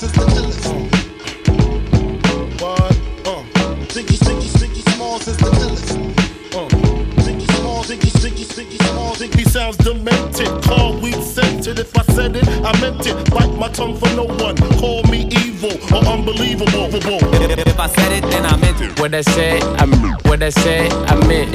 Smalls is the illest. What? Uh. Biggie, Biggie, Biggie Smalls is the illest. Uh. Biggie Smalls, Biggie, Biggie, Biggie Smalls. Biggie sounds demented. Call weed scented. If I said it, I meant it. Bite my tongue for no one. Call me evil or unbelievable. If I said it, then I meant it. What I said, I meant. What I said, I meant.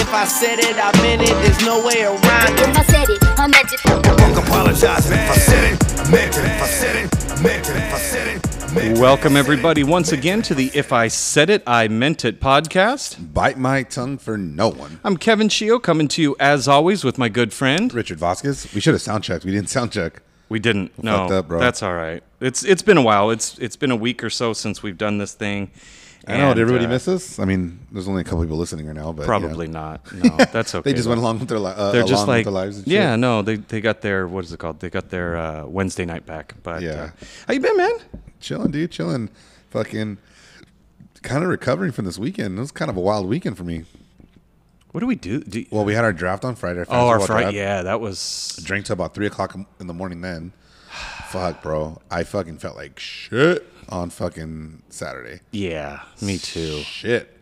If I said it, I meant it. There's no way around it. If I said it, I meant it. Won't apologize. If I said it, I meant it. If I said it, I meant it. If I said it, I meant it. Welcome, everybody, once again to the If I Said It, I Meant It podcast. Bite my tongue for no one. I'm Kevin Shio, coming to you as always with my good friend. Richard Vasquez. We should have sound checked. We didn't sound check. We didn't. No, fucked up, bro. that's all right. It's it's been a while. It's it's been a week or so since we've done this thing. I know. Did everybody uh, miss us? I mean, there's only a couple people listening right now, but Probably yeah. not. No, that's okay. They just went along with their li- uh, They're just like lives. And shit. yeah, no, they they got their what is it called? They got their uh, Wednesday night back. But Yeah. uh, how you been, man? chilling, dude, chilling. Fucking, kind of recovering from this weekend. It was kind of a wild weekend for me. What do we do? do Well, we had our draft on Friday. oh, our Friday. Yeah, that was Drank till about three o'clock in the morning. Then, fuck, bro, I fucking felt like shit on fucking Saturday. yeah, me too. Shit.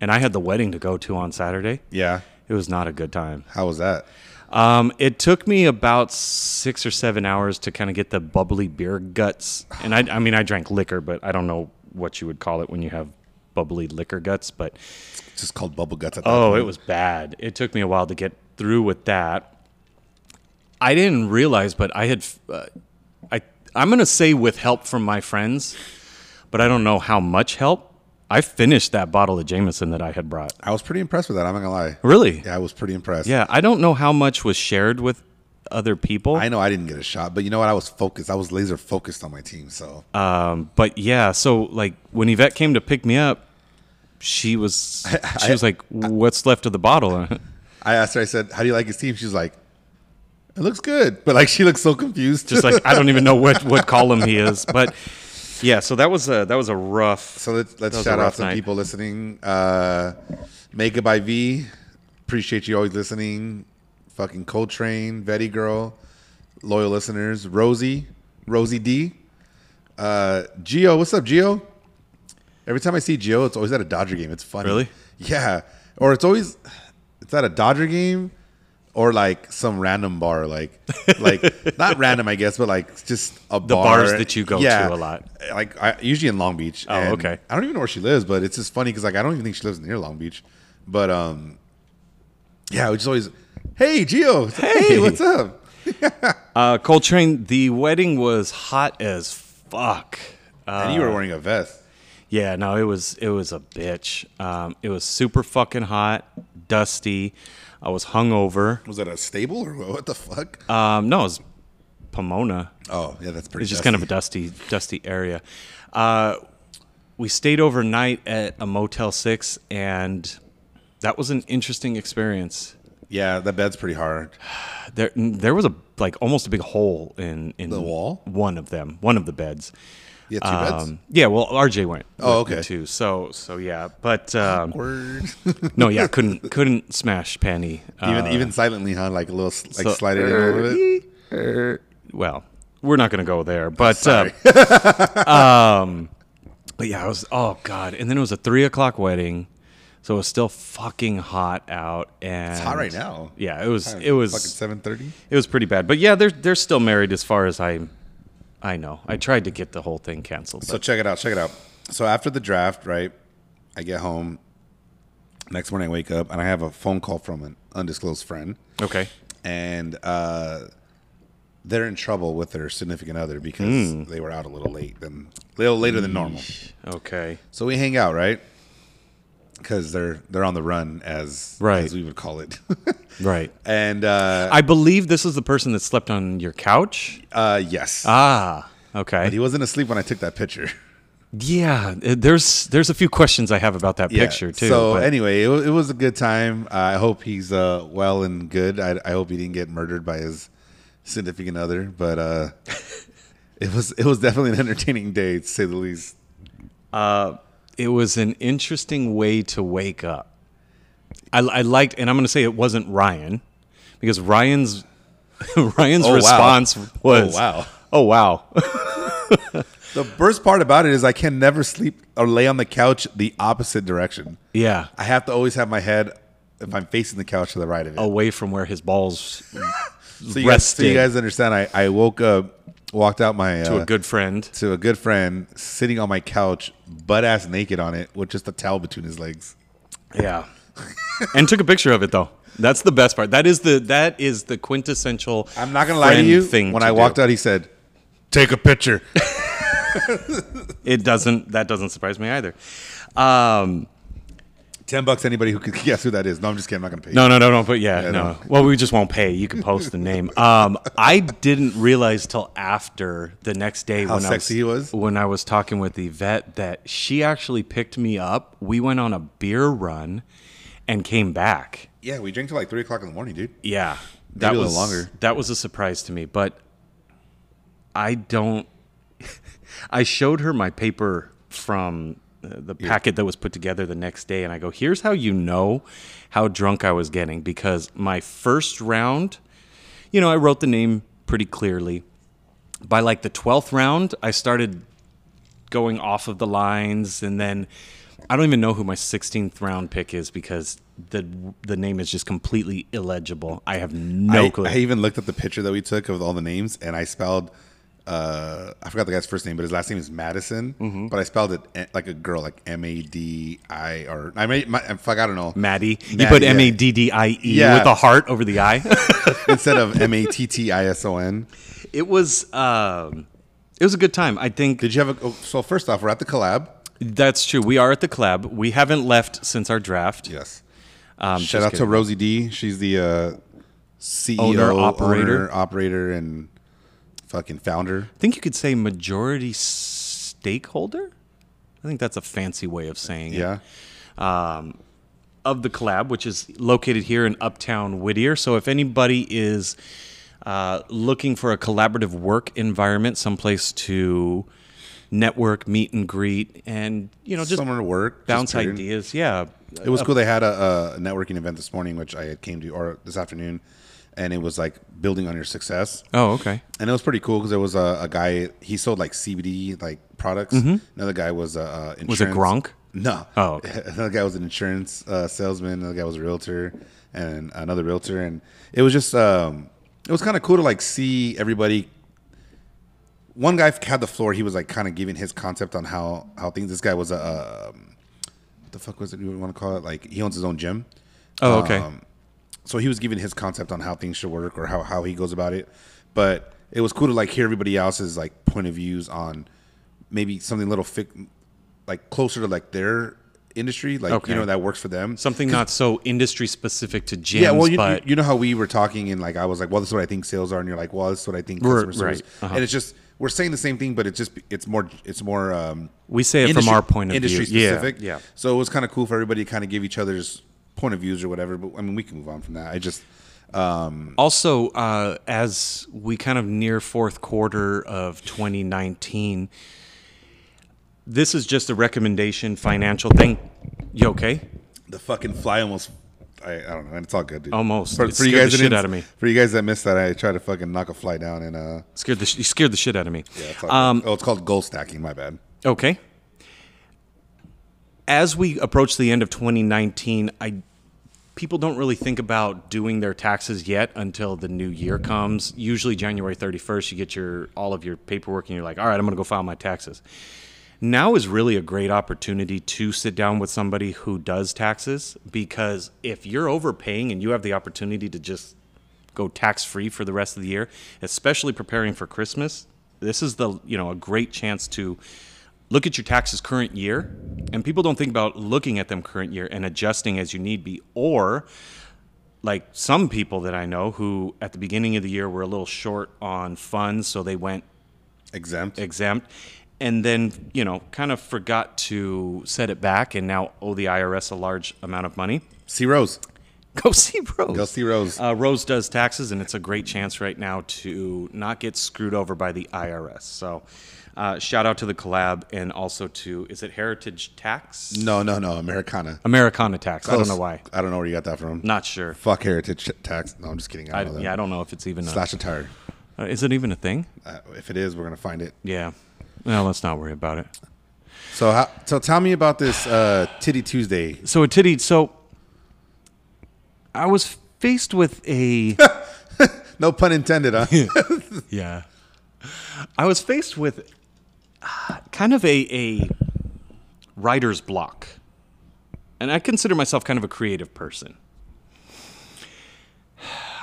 And I had the wedding to go to on Saturday. Yeah. It was not a good time. How was that? Um, it took me about six or seven hours to kind of get the bubbly beer guts. And I, I mean, I drank liquor, but I don't know what you would call it when you have bubbly liquor guts. But It's just called bubble guts. Oh, point. it was bad. It took me a while to get through with that. I didn't realize, but I had, uh, I'm gonna say with help from my friends, but I don't know how much help. I finished that bottle of Jameson that I had brought. I was pretty impressed with that. I'm not gonna lie. Really? Yeah, I was pretty impressed. Yeah, I don't know how much was shared with other people. I know I didn't get a shot, but you know what? I was focused. I was laser focused on my team. So Um, but yeah, so like when Yvette came to pick me up, she was she was like, "What's left of the bottle?" I asked her. I said, "How do you like his team?" She's like, "It looks good," but like she looks so confused. Just like I don't even know what what column he is. But yeah, so that was a that was a rough. so let's let's shout out some night. people listening. Uh, Make it by V. Appreciate you always listening. Fucking Coltrane, Betty Girl, loyal listeners. Rosie, Rosie D. Uh, Geo, what's up, Geo? Every time I see Geo, it's always at a Dodger game. It's funny. Really? Yeah. Or it's always it's at a Dodger game or like some random bar, like like not random, I guess, but like just a The bar. bars that you go to a lot. Like I usually in Long Beach. Oh, and okay. I don't even know where she lives, but it's just funny because like I don't even think she lives near Long Beach. But um, yeah, we just always, hey Geo, hey, Hey. what's up? Uh, Coltrane, the wedding was hot as fuck. Uh, and you were wearing a vest. yeah, no, it was it was a bitch. Um, it was super fucking hot, dusty. I was hungover. Was that a stable or what the fuck? Um, no, it was Pomona. oh yeah, that's pretty. It's just kind of a dusty, dusty area. Uh, we stayed overnight at a Motel Six, and that was an interesting experience. yeah. That bed's pretty hard. There, there was a like almost a big hole in in The wall? One of them, one of the beds. Had two beds. Um, yeah, well, RJ went. Oh, okay. Too. So, so yeah, but um, Word. no, yeah, couldn't couldn't smash Penny. even Uh, even silently, huh? Like a little, like so- slide it in a little bit. well, we're not going to go there, but uh, um, but yeah, it was oh god, and then it was a three o'clock wedding, so it was still fucking hot out, and It's hot right now. Yeah, it was it was fucking seven thirty. it was pretty bad, but yeah, they're they're still married as far as I I know. I tried to get the whole thing canceled, So but check it out. Check it out. So after the draft, right? I get home. Next morning, I wake up and I have a phone call from an undisclosed friend, okay, and uh, they're in trouble with their significant other because Hmm. they were out a little late than a little later than normal. okay, So we hang out, right? Because they're they're on the run, as Right. as we would call it. right. and uh, I believe this is the person that slept on your couch. uh, yes, Ah, okay. but he wasn't asleep when I took that picture. Yeah, there's there's a few questions I have about that Yeah. picture too. So but- anyway, it, it was a good time. Uh, I hope he's uh, well and good. I, I hope he didn't get murdered by his significant other. But uh, it was it was definitely an entertaining day to say the least. It was an interesting way to wake up. I, I liked, and I'm going to say it wasn't Ryan, because Ryan's Ryan's Oh, wow. response oh, was, Oh, wow. oh wow." The worst part about it is I can never sleep or lay on the couch the opposite direction. yeah, I have to always have my head if I'm facing the couch to the right of it. away from where his balls so you guys, so you guys understand? I, I woke up, walked out my to uh, a good friend. to a good friend sitting on my couch, butt ass naked on it, with just a towel between his legs. Yeah, and took a picture of it though. That's the best part. That is the that is the quintessential. I'm not gonna lie to you. Thing when I walked do. out, he said, "Take a picture." it doesn't. That doesn't surprise me either. Um, Ten bucks. Anybody who could guess who that is? No, I'm just kidding. I'm not gonna pay. you. no, no, no, no. But yeah, Yeah, no. no. Well, we just won't pay. You can post the name. Um, I didn't realize till after the next day How when sexy I he was, was? when I was talking with the vet that she actually picked me up. We went on a beer run and came back. Yeah, we drank till like three o'clock in the morning, dude. Yeah, that Maybe was longer. That was a surprise to me, but I don't. I showed her my paper from the packet that was put together the next day, and I go, "Here's how you know how drunk I was getting because my first round, you know, I wrote the name pretty clearly. By like the twelfth round, I started going off of the lines, and then I don't even know who my 16th round pick is because the the name is just completely illegible. I have no I, clue. I even looked at the picture that we took of all the names, and I spelled. Uh, I forgot the guy's first name, but his last name is Madison. Mm-hmm. But I spelled it like a girl, like M A D I or I may, my, fuck, I don't know. Maddie. You put. M A D D I E Yeah. with a heart over the I. Instead of M A T T I S O N. it was um, it was a good time. I think Did you have a? Oh, so first off, we're at the collab. that's true. We are at the club. We haven't left since our draft. Yes. Um, Shout out to. Rosie D. She's the uh, CEO, Owner, operator. owner, operator, and fucking founder. I think you could say majority stakeholder. I think that's a fancy way of saying it. Yeah. of the collab, which is located here in Uptown Whittier. So if anybody is uh, looking for a collaborative work environment, someplace to network, meet and greet, and you know just Somewhere to work. bounce ideas. Yeah, It was cool. They had a, a networking event this morning, which I came to, or this afternoon, and it was like building on your success. Oh, okay. And it was pretty cool because there was a, a guy. He sold like CBD like products. Another guy was a uh, Mm-hmm. Was it Gronk? No. Oh, okay. Another guy was an insurance uh, salesman. Another guy was a realtor, and another realtor. And it was just um, it was kind of cool to like see everybody. One guy had the floor. He was like kind of giving his concept on how how things. This guy was a um, what the fuck was it you want to call it? Like he owns his own gym. Oh, okay. Um, so he was giving his concept on how things should work or how, how he goes about it but it was cool to like hear everybody else's like point of views on maybe something a little fic- like closer to like their industry like Okay. you know that works for them Something not so industry specific to gyms, yeah well you, but you, know how we were talking and like i was like well this is what i think sales are and you're like well this is what i think Right, customer service. Uh-huh. and it's just we're saying the same thing but it's just it's more it's more um we say it from our point of industry view. specific Yeah, yeah. so it was kind of cool for everybody to kind of give each other's point of views or whatever but i mean we can move on from that i just Also, uh, as we kind of near fourth quarter of 2019, this is just a recommendation, financial thing. You okay? the fucking fly almost I, I don't know, and it's all good, dude. Almost. For, for you guys shit out of me. For you guys that missed that, I tried to fucking knock a fly down and uh Scared the sh- you scared the shit out of me. yeah, it's Um, oh, it's called goal stacking. My bad. Okay. As we approach the end of 2019, I people don't really think about doing their taxes yet until the new year comes. Usually January 31st, you get your all of your paperwork and you're like, "All right, I'm going to go file my taxes." Now is really a great opportunity to sit down with somebody who does taxes because if you're overpaying and you have the opportunity to just go tax free for the rest of the year, especially preparing for Christmas, this is the, you know, a great chance to look at your taxes current year. And people don't think about looking at them current year and adjusting as you need be or like some people that I know who at the beginning of the year were a little short on funds, so they went Exempt. exempt and then you know kind of forgot to set it back and now owe the irs a large amount of money see Rose. go see rose Go see Rose. uh, rose does taxes and it's a great chance right now to not get screwed over by the irs so uh, shout out to the collab and also to is it heritage tax no, no, no. Americana. americana tax i don't know why I don't know where you got that from. not sure Fuck heritage tax. No, I'm just kidding. I I, don't know that. yeah i don't know if it's even a, Slash a tire. uh, is it even a thing Uh, if it is, we're gonna find it. yeah Well, let's not worry about it. So, how, so tell me about this uh, Titty Tuesday. So a titty. So I was faced with a No pun intended, huh? yeah. I was faced with kind of a a writer's block, and I consider myself kind of a creative person.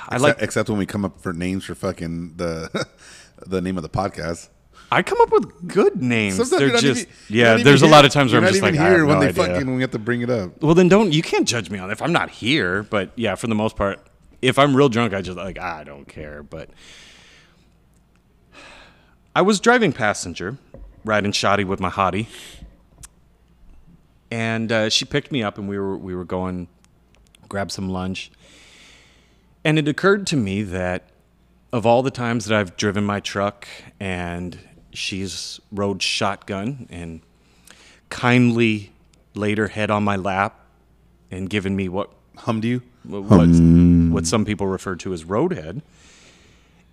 I except, like except when we come up for names for fucking the the name of the podcast. I come up with good names. Sometimes They're just even- yeah. There's a lot of times where I'm just like even I have here when no they idea. fucking when we have to bring it up. Well, then don't you can't judge me on it if I'm not here. But yeah, for the most part, if I'm real drunk, I just like I don't care. But I was driving passenger, riding shoddy with my hottie, and uh, she picked me up, and we were we were going grab some lunch, and it occurred to me that of all the times that I've driven my truck and she's rode shotgun and kindly laid her head on my lap and given me what Hummed you? what, what some people refer to as roadhead.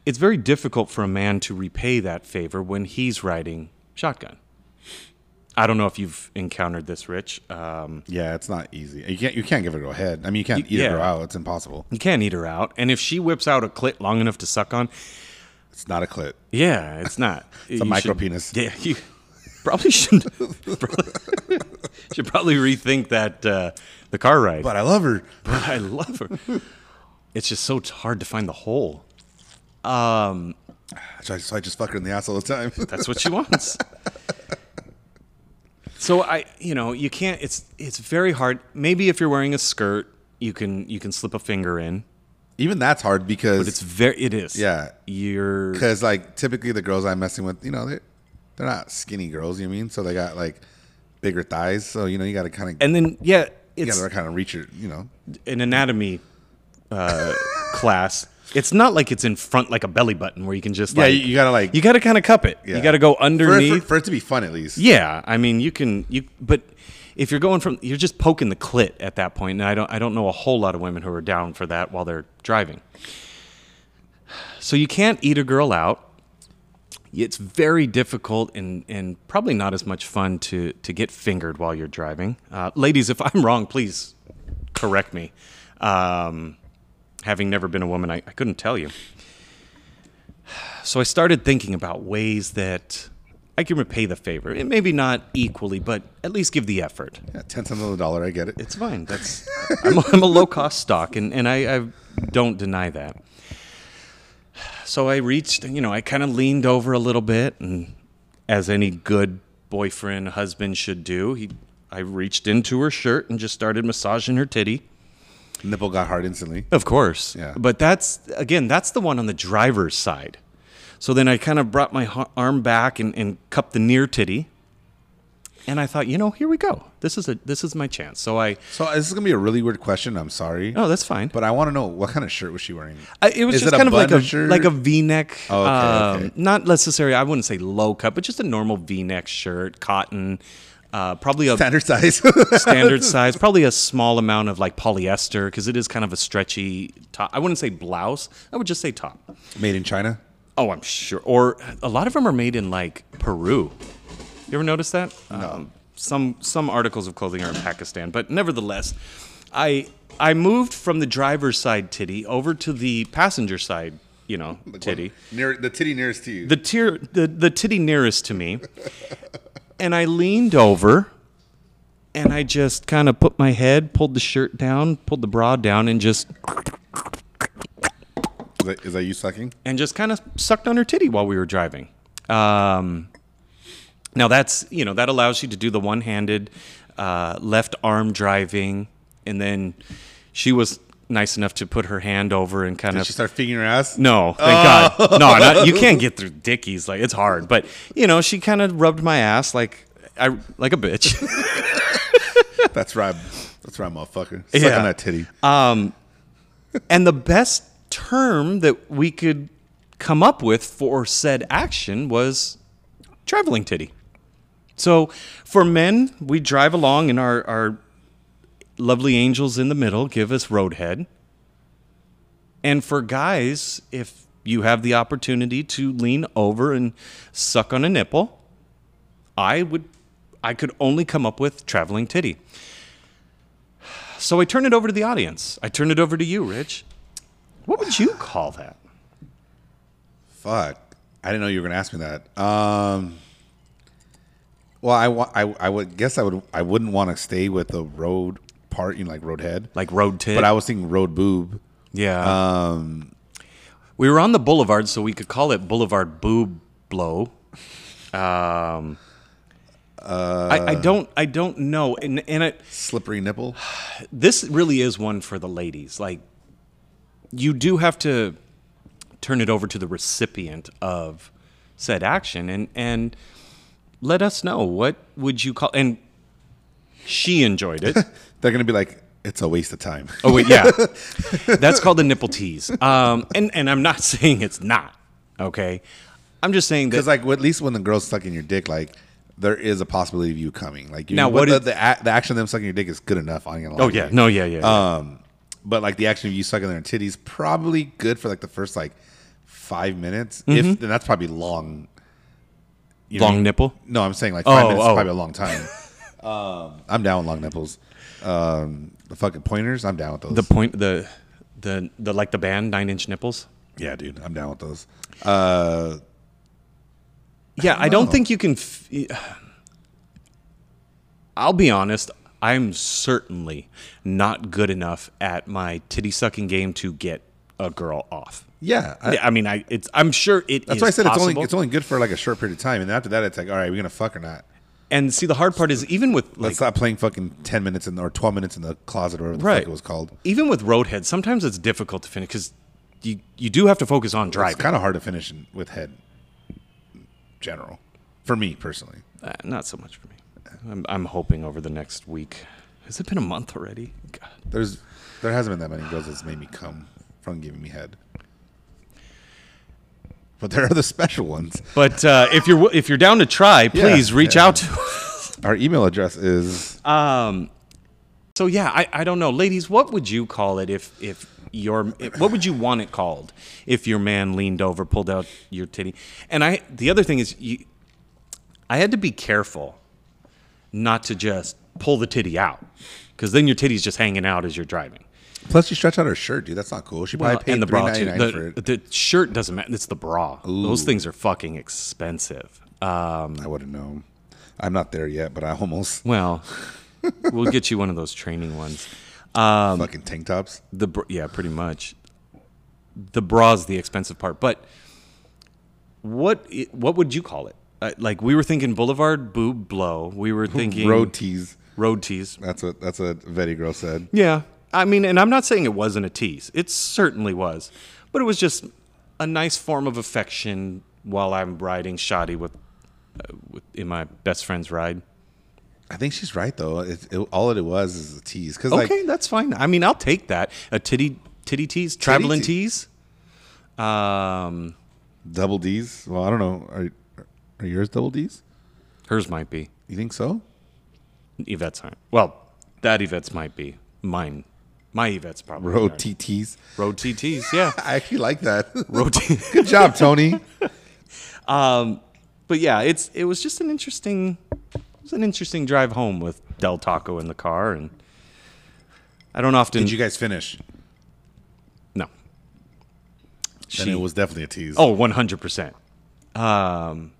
It's very difficult for a man to repay that favor when he's riding shotgun. I don't know if you've encountered this, Rich. Um, Yeah, it's not easy. You can't you can't give a girl a head. I mean, you can't eat yeah. girl out. It's impossible. you can't eat her out, and if she whips out a clit long enough to suck on, It's not a clit. yeah, it's not. It's a micro penis. Yeah, you probably should probably, should probably rethink that uh, the car ride. But I love her. but I love her. It's just so hard to find the hole. So I, so I just fuck her in the ass all the time. That's what she wants. so I, you know, you can't. It's it's very hard. Maybe if you're wearing a skirt, you can you can slip a finger in. Even that's hard because It's very. It is. Yeah. You're. because like typically the girls I'm messing with, you know, they they're not skinny girls. You know I mean? So they got like bigger thighs. So you know you got to kind of And then yeah, you got to kind of reach your, you know. an anatomy uh, class. It's not like it's in front like a belly button where you can just Yeah, like you, you gotta like you got to kind of cup it. yeah. You got to go For underneath. for, for it to be fun at least. Yeah, I mean, you can you, but if you're going from, you're just poking the clit at that point, and I don't, I don't know a whole lot of women who are down for that while they're driving. So you can't eat a girl out. It's very difficult and and probably not as much fun to to get fingered while you're driving. Uh, ladies, if I'm wrong, please correct me. Um, having never been a woman, I, I couldn't tell you. So I started thinking about ways that I can repay the favor. It maybe not equally, but at least give the effort. Yeah, ten cents on the dollar. I get it. It's fine. That's I'm a, I'm a low cost stock, and and I, I don't deny that. So I reached, you know, I kind of leaned over a little bit, and as any good boyfriend husband should do, he I reached into her shirt and just started massaging her titty. Nipple got hard instantly. Of course. Yeah. But that's again, that's the one on the driver's side. So then I kind of brought my arm back and, and cupped the near titty. And I thought, you know, here we go. This is a this is my chance. So I So this is gonna be a really weird question. I'm sorry, oh, that's fine. but I want to know what kind of shirt was she wearing? I, it was Is just it kind of like a shirt? like a V-neck. Oh, okay, um, okay. Not necessarily. I wouldn't say low cut, but just a normal V-neck shirt, cotton. Uh, probably a Standard size. standard size, probably a small amount of like polyester because it is kind of a stretchy top. I wouldn't say blouse. I would just say top. Made in China. Oh, I'm sure. Or a lot of them are made in like Peru. You ever notice that? Um, some some articles of clothing are in Pakistan, but nevertheless, I I moved from the driver's side titty over to the passenger side, you know, titty. Near the titty nearest to you. The tier the the titty nearest to me. and I leaned over and I just kind of put my head, pulled the shirt down, pulled the bra down and just is, that, is that you sucking? and just kind of sucked on her titty while we were driving. Um, now that's you know that allows you to do the one-handed uh, left arm driving, and then she was nice enough to put her hand over and kind Did of she start figuring her ass? no, thank God. No, not, you can't get through dickies. Like it's hard, but you know, she kind of rubbed my ass like I like a bitch. That's right. That's right, motherfucker. Suck Yeah. on that titty. Um, and the best term that we could come up with for said action was traveling titty. So for men, we drive along and our, our lovely angels in the middle give us roadhead. And for guys, if you have the opportunity to lean over and suck on a nipple, I would, I could only come up with traveling titty. So I turn it over to the audience. I turn it over to you, Rich. What would you call that? Fuck. I didn't know you were gonna ask me that. Um. Well, I, I I would guess I would I wouldn't want to stay with the road part, you know, like road head. Like road tit? But I was thinking road boob. yeah. Um. we were on the boulevard, so we could call it Boulevard Boob Blow. Um, I, I don't, I don't know, and and it, Slippery nipple. this really is one for the ladies. Like, you do have to turn it over to the recipient of said action, and and let us know what would you call. And she enjoyed it. They're gonna be like, it's a waste of time. Oh wait, yeah, that's called the nipple tease. Um, and and I'm not saying it's not okay. I'm just saying that Because like, at least when the girl's sucking your dick, like there is a possibility of you coming. Like you, Now, what what the, the, a- the action of them sucking your dick is good enough. I ain't gonna Oh yeah, no, yeah, yeah. yeah. Um, but like the action of you sucking their titties probably good for like the first like five minutes. If then that's probably long. Know Mm-hmm. Long what nipple? No, I'm saying like five Oh, minutes oh. is probably a long time. Um, I'm down with long nipples. Um, the fucking pointers, I'm down with those. the point, the the the like the band Nine Inch Nipples. yeah, dude, I'm down with those. Uh, Yeah, I don't know. think you can. F- I'll be honest. I'm certainly not good enough at my titty sucking game to get a girl off. yeah, I, I, mean, I it's. I'm sure it that's is why I said it's only it's only good for like a short period of time, and after that, it's like, all right, we're gonna fuck or not. And see, the hard part is even with like Let's stop playing fucking ten minutes in or twelve minutes in the closet or whatever the right, fuck it was called. even with roadhead, sometimes it's difficult to finish because you you do have to focus on driving. It's kind of hard to finish in, with head. General, for me personally. Uh, not so much for me. I'm, I'm hoping over the next week. Has it been a month already? God. There's there hasn't been that many girls that's made me come from giving me head. But there are the special ones. But uh, if you're if you're down to try, please reach yeah. out to us. Our email address is So yeah, I, I don't know, ladies. What would you call it if if your what would you want it called if your man leaned over, pulled out your titty? And I the other thing is you, I had to be careful not to just pull the titty out because then your titty's just hanging out as you're driving. Plus you stretch out her shirt, dude. That's not cool. She probably Well, paid and the bra too. nine for The, it. the shirt doesn't matter. It's the bra. Those things are fucking expensive. Um, I wouldn't know. I'm not there yet, but I almost well, we'll get you one of those training ones. Um, fucking tank tops. The br- yeah, pretty much. The bra's the expensive part, but what what would you call it? Uh, like we were thinking Boulevard Boob Blow. We were thinking Road tease. Road tease. That's what that's what Vetty girl said. Yeah, I mean, and I'm not saying it wasn't a tease. It certainly was, but it was just a nice form of affection while I'm riding shoddy with, uh, with in my best friend's ride. I think she's right though. It, it, all that it was is a tease. Because Okay, like that's fine. I mean, I'll take that. A titty titty tease, traveling tee- tease. Um, double D's. Well, I don't know. Are are yours double D's? hers might be. You think so? Yvette's aren't. Well, that Yvette's might be. Mine, my Yvette's probably Road aren't. TTs. Road TTs. Yeah, I actually like that. road. T- Good job, Tony. um, but yeah, it's it was just an interesting, it was an interesting drive home with Del Taco in the car, and I don't often. Did you guys finish? no. Then She it was definitely a tease. oh 100 percent. Um,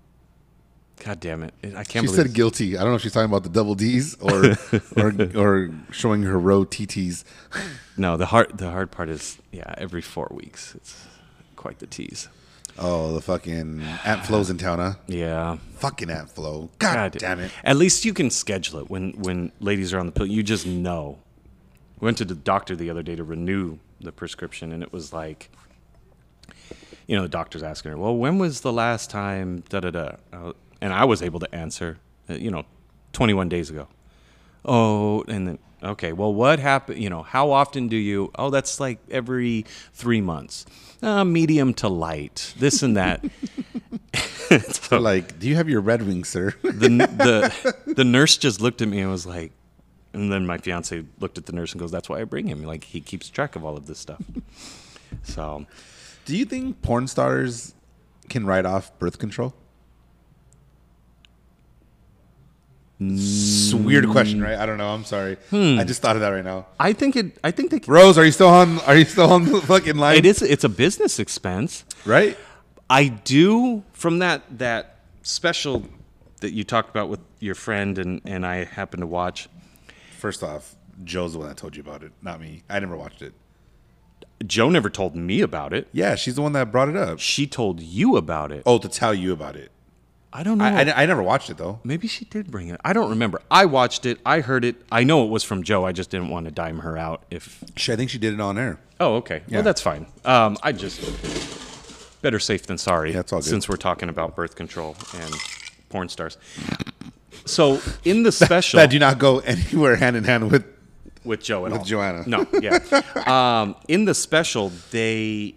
God damn it! I can't she said guilty. I don't know if she's talking about the double D's or or or showing her row TTs. no. The hard the hard part is yeah. Every four weeks, it's quite the tease. Oh, the fucking Aunt Flo's in town, huh? Yeah. Fucking Aunt Flo. God, damn it. At least you can schedule it when when ladies are on the pill. You just know. We went to the doctor the other day to renew the prescription, and it was like, you know, the doctor's asking her, "Well, when was the last time?" Da da da. And I was able to answer, uh, you know, 21 days ago. Oh, and then okay. Well, what happened? You know, how often do you? Oh, that's like every three months. Uh, medium to light. This and that. so, Like, do you have your Red Wing, sir? the the the nurse just looked at me and was like, and then my fiance looked at the nurse and goes, "That's why I bring him. Like he keeps track of all of this stuff." So do you think porn stars can write off birth control? S- weird question, right? I don't know. I'm sorry. Hmm. I just thought of that right now. I think it. I think they. Can, Rose, are you still on? Are you still on the fucking line? It is. It's a business expense. right. I do from that that special that you talked about with your friend and and I happened to watch. First off, Joe's the one that told you about it, not me. I never watched it. Joe never told me about it. Yeah, she's the one that brought it up. She told you about it. Oh, to tell you about it. I don't know. I, I, I never watched it though. Maybe she did bring it. I don't remember. I watched it. I heard it. I know it was from Joe. I just didn't want to dime her out. If She, I think she did it on air. oh, okay. Yeah. Well, that's fine. Um, I just better safe than sorry. Yeah, it's all good. Since we're talking about birth control and porn stars. So in the special That do not go anywhere hand in hand with. with Joe at With all. Joanna. No, yeah. um, in the special, they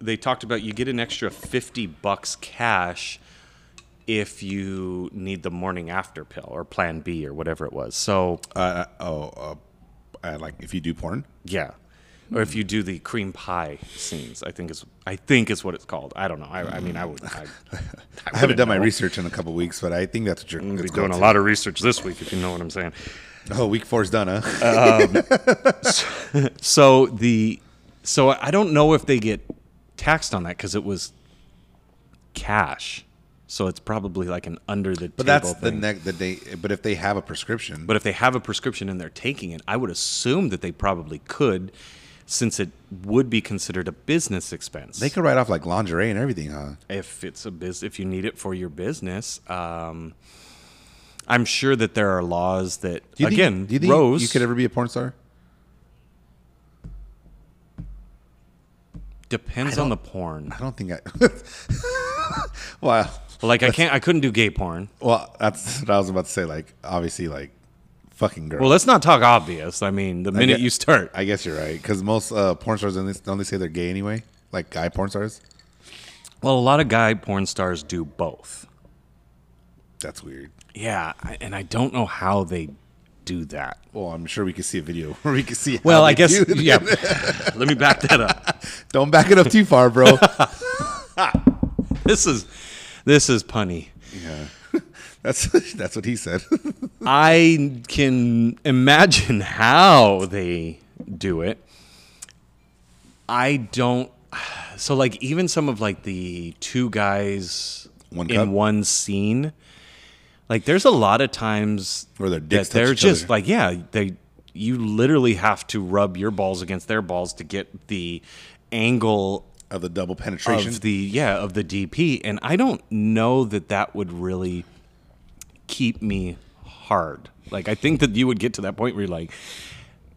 they talked about you get an extra fifty bucks cash if you need the morning after pill or Plan B or whatever it was. So Uh, oh, uh, uh, like if you do porn. yeah, or if you do the cream pie scenes, I think is I think is what it's called. I don't know. I, I mean, I would. I, I haven't done my research in a couple weeks, but I think that's what you're I'm gonna be doing a lot of research this week, if you know what I'm saying. Oh, week four's done, huh? So the so I don't know if they get taxed on that because it was cash. So it's probably like an under the But table that's the thing. neck the day. But if they have a prescription, But if they have a prescription and they're taking it, I would assume that they probably could, since it would be considered a business expense. they could write off like lingerie and everything, huh? if it's a biz, if you need it for your business. Um, I'm sure that there are laws that Do think- again, do you think Rose you could ever be a porn star? depends on the porn. I don't think I. well, Like I can't, I couldn't do gay porn. well, that's what I was about to say. Like, obviously, like, fucking girl. Well, let's not talk obvious. I mean, the minute get- you start, I guess you're right because most uh, porn stars don't they, don't they say they're gay anyway? Like guy porn stars. well, a lot of guy porn stars do both. That's weird. Yeah, I- and I don't know how they do that. Well, I'm sure we could see a video where we could see. how Well, I guess yeah. Let me back that up. Don't back it up too far, bro. This is this is punny. yeah, that's that's what he said. I can imagine how they do it. I don't. So, like, even some of like the two guys One in cup? one scene, like, there's a lot of times Where their dicks touch they're just other. like, yeah, they. You literally have to rub your balls against their balls to get the angle of the double penetration. of the yeah of the DP, and I don't know that that would really keep me hard. Like I think that you would get to that point where you're like,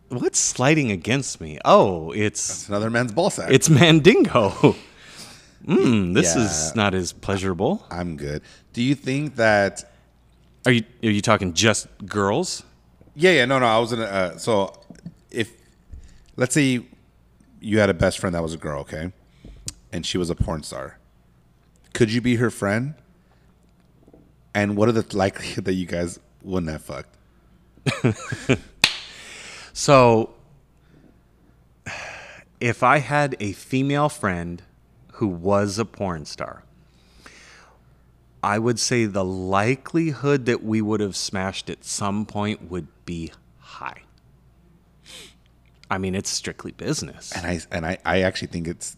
"What's sliding against me? Oh, it's It's another man's ball sack. it's Mandingo. Mm, this Yeah. is not as pleasurable. I'm good. Do you think that? Are you are you talking just girls? Yeah, yeah, no, no. I was gonna. Uh, so, if let's say you had a best friend that was a girl, okay, and she was a porn star, could you be her friend? And what are the likelihood that you guys wouldn't have fucked? So, if I had a female friend who was a porn star, I would say the likelihood that we would have smashed at some point would be high. I mean, it's strictly business. And I and I, I actually think it's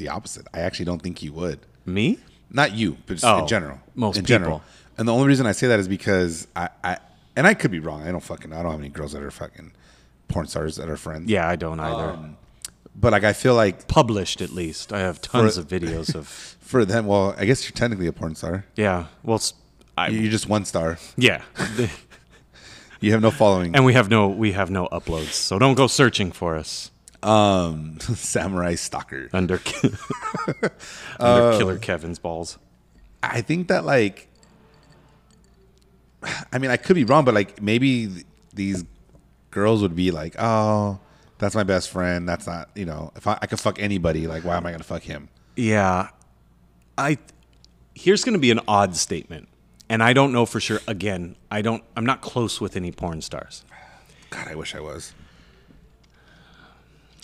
the opposite. I actually don't think he would. Me? Not you, but just Oh, in general. most in general. people. And the only reason I say that is because I, I and I could be wrong. I don't fucking I don't have any girls that are fucking porn stars that are friends. Yeah, I don't either. Um, but like I feel like Published at least. I have tons For- of videos of. for them, well, I guess you're technically a porn star. Yeah. Well, I, You're just one star. yeah. You have no following. and we have no we have no uploads, so don't go searching for us. Um, samurai stalker. under, under Killer Kevin's balls. I think that like, I mean, I could be wrong, but like maybe th- these girls would be like, oh, that's my best friend. That's not, you know, if I, I could fuck anybody, like, why am I gonna fuck him? Yeah, I. Here's going to be an odd statement, and I don't know for sure. Again, I don't. I'm not close with any porn stars. God, I wish I was.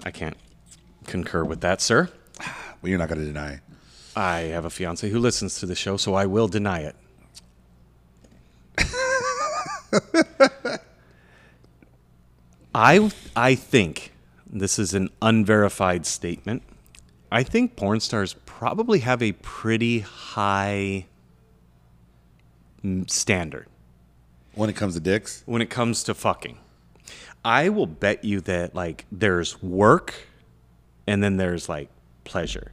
I can't concur with that, sir. Well, you're not gonna deny. I have a fiance who listens to the show, so I will deny it. I I think this is an unverified statement. I think porn stars probably have a pretty high mm, standard When it comes to dicks, when it comes to fucking. I will bet you that like there's work and then there's like pleasure.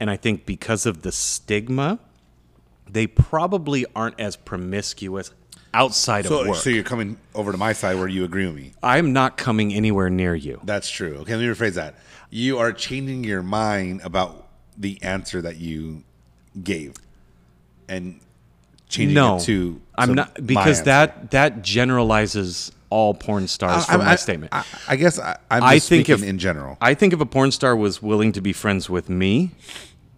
And I think because of the stigma, they probably aren't as promiscuous outside so of work. so you're coming over to my side where you agree with me. I'm not coming anywhere near you. That's true. Okay, let me rephrase that. You are changing your mind about the answer that you gave, and changing no, it to. I'm not because that that generalizes all porn stars I- from I- my I- statement. I, guess I, I'm I think speaking if in general. I think if a porn star was willing to be friends with me,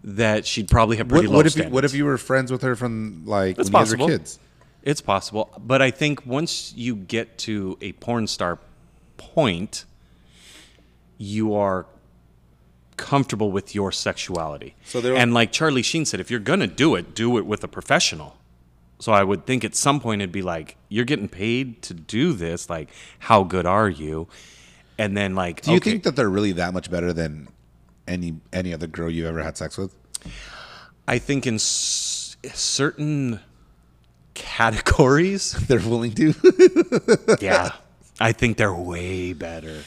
that she'd probably have pretty What, low what if you, what if you were friends with her from like It's when you were kids? It's possible, but I think once you get to a porn star point, you are comfortable with your sexuality. So there- and like Charlie Sheen said, if you're gonna do it, do it with a professional. So I would think at some point it'd be like, you're getting paid to do this. Like, how good are you? And then like, Do you okay, think that they're really that much better than any any other girl you've ever had sex with? I think in s- certain categories, They're willing to. yeah, I think they're way better.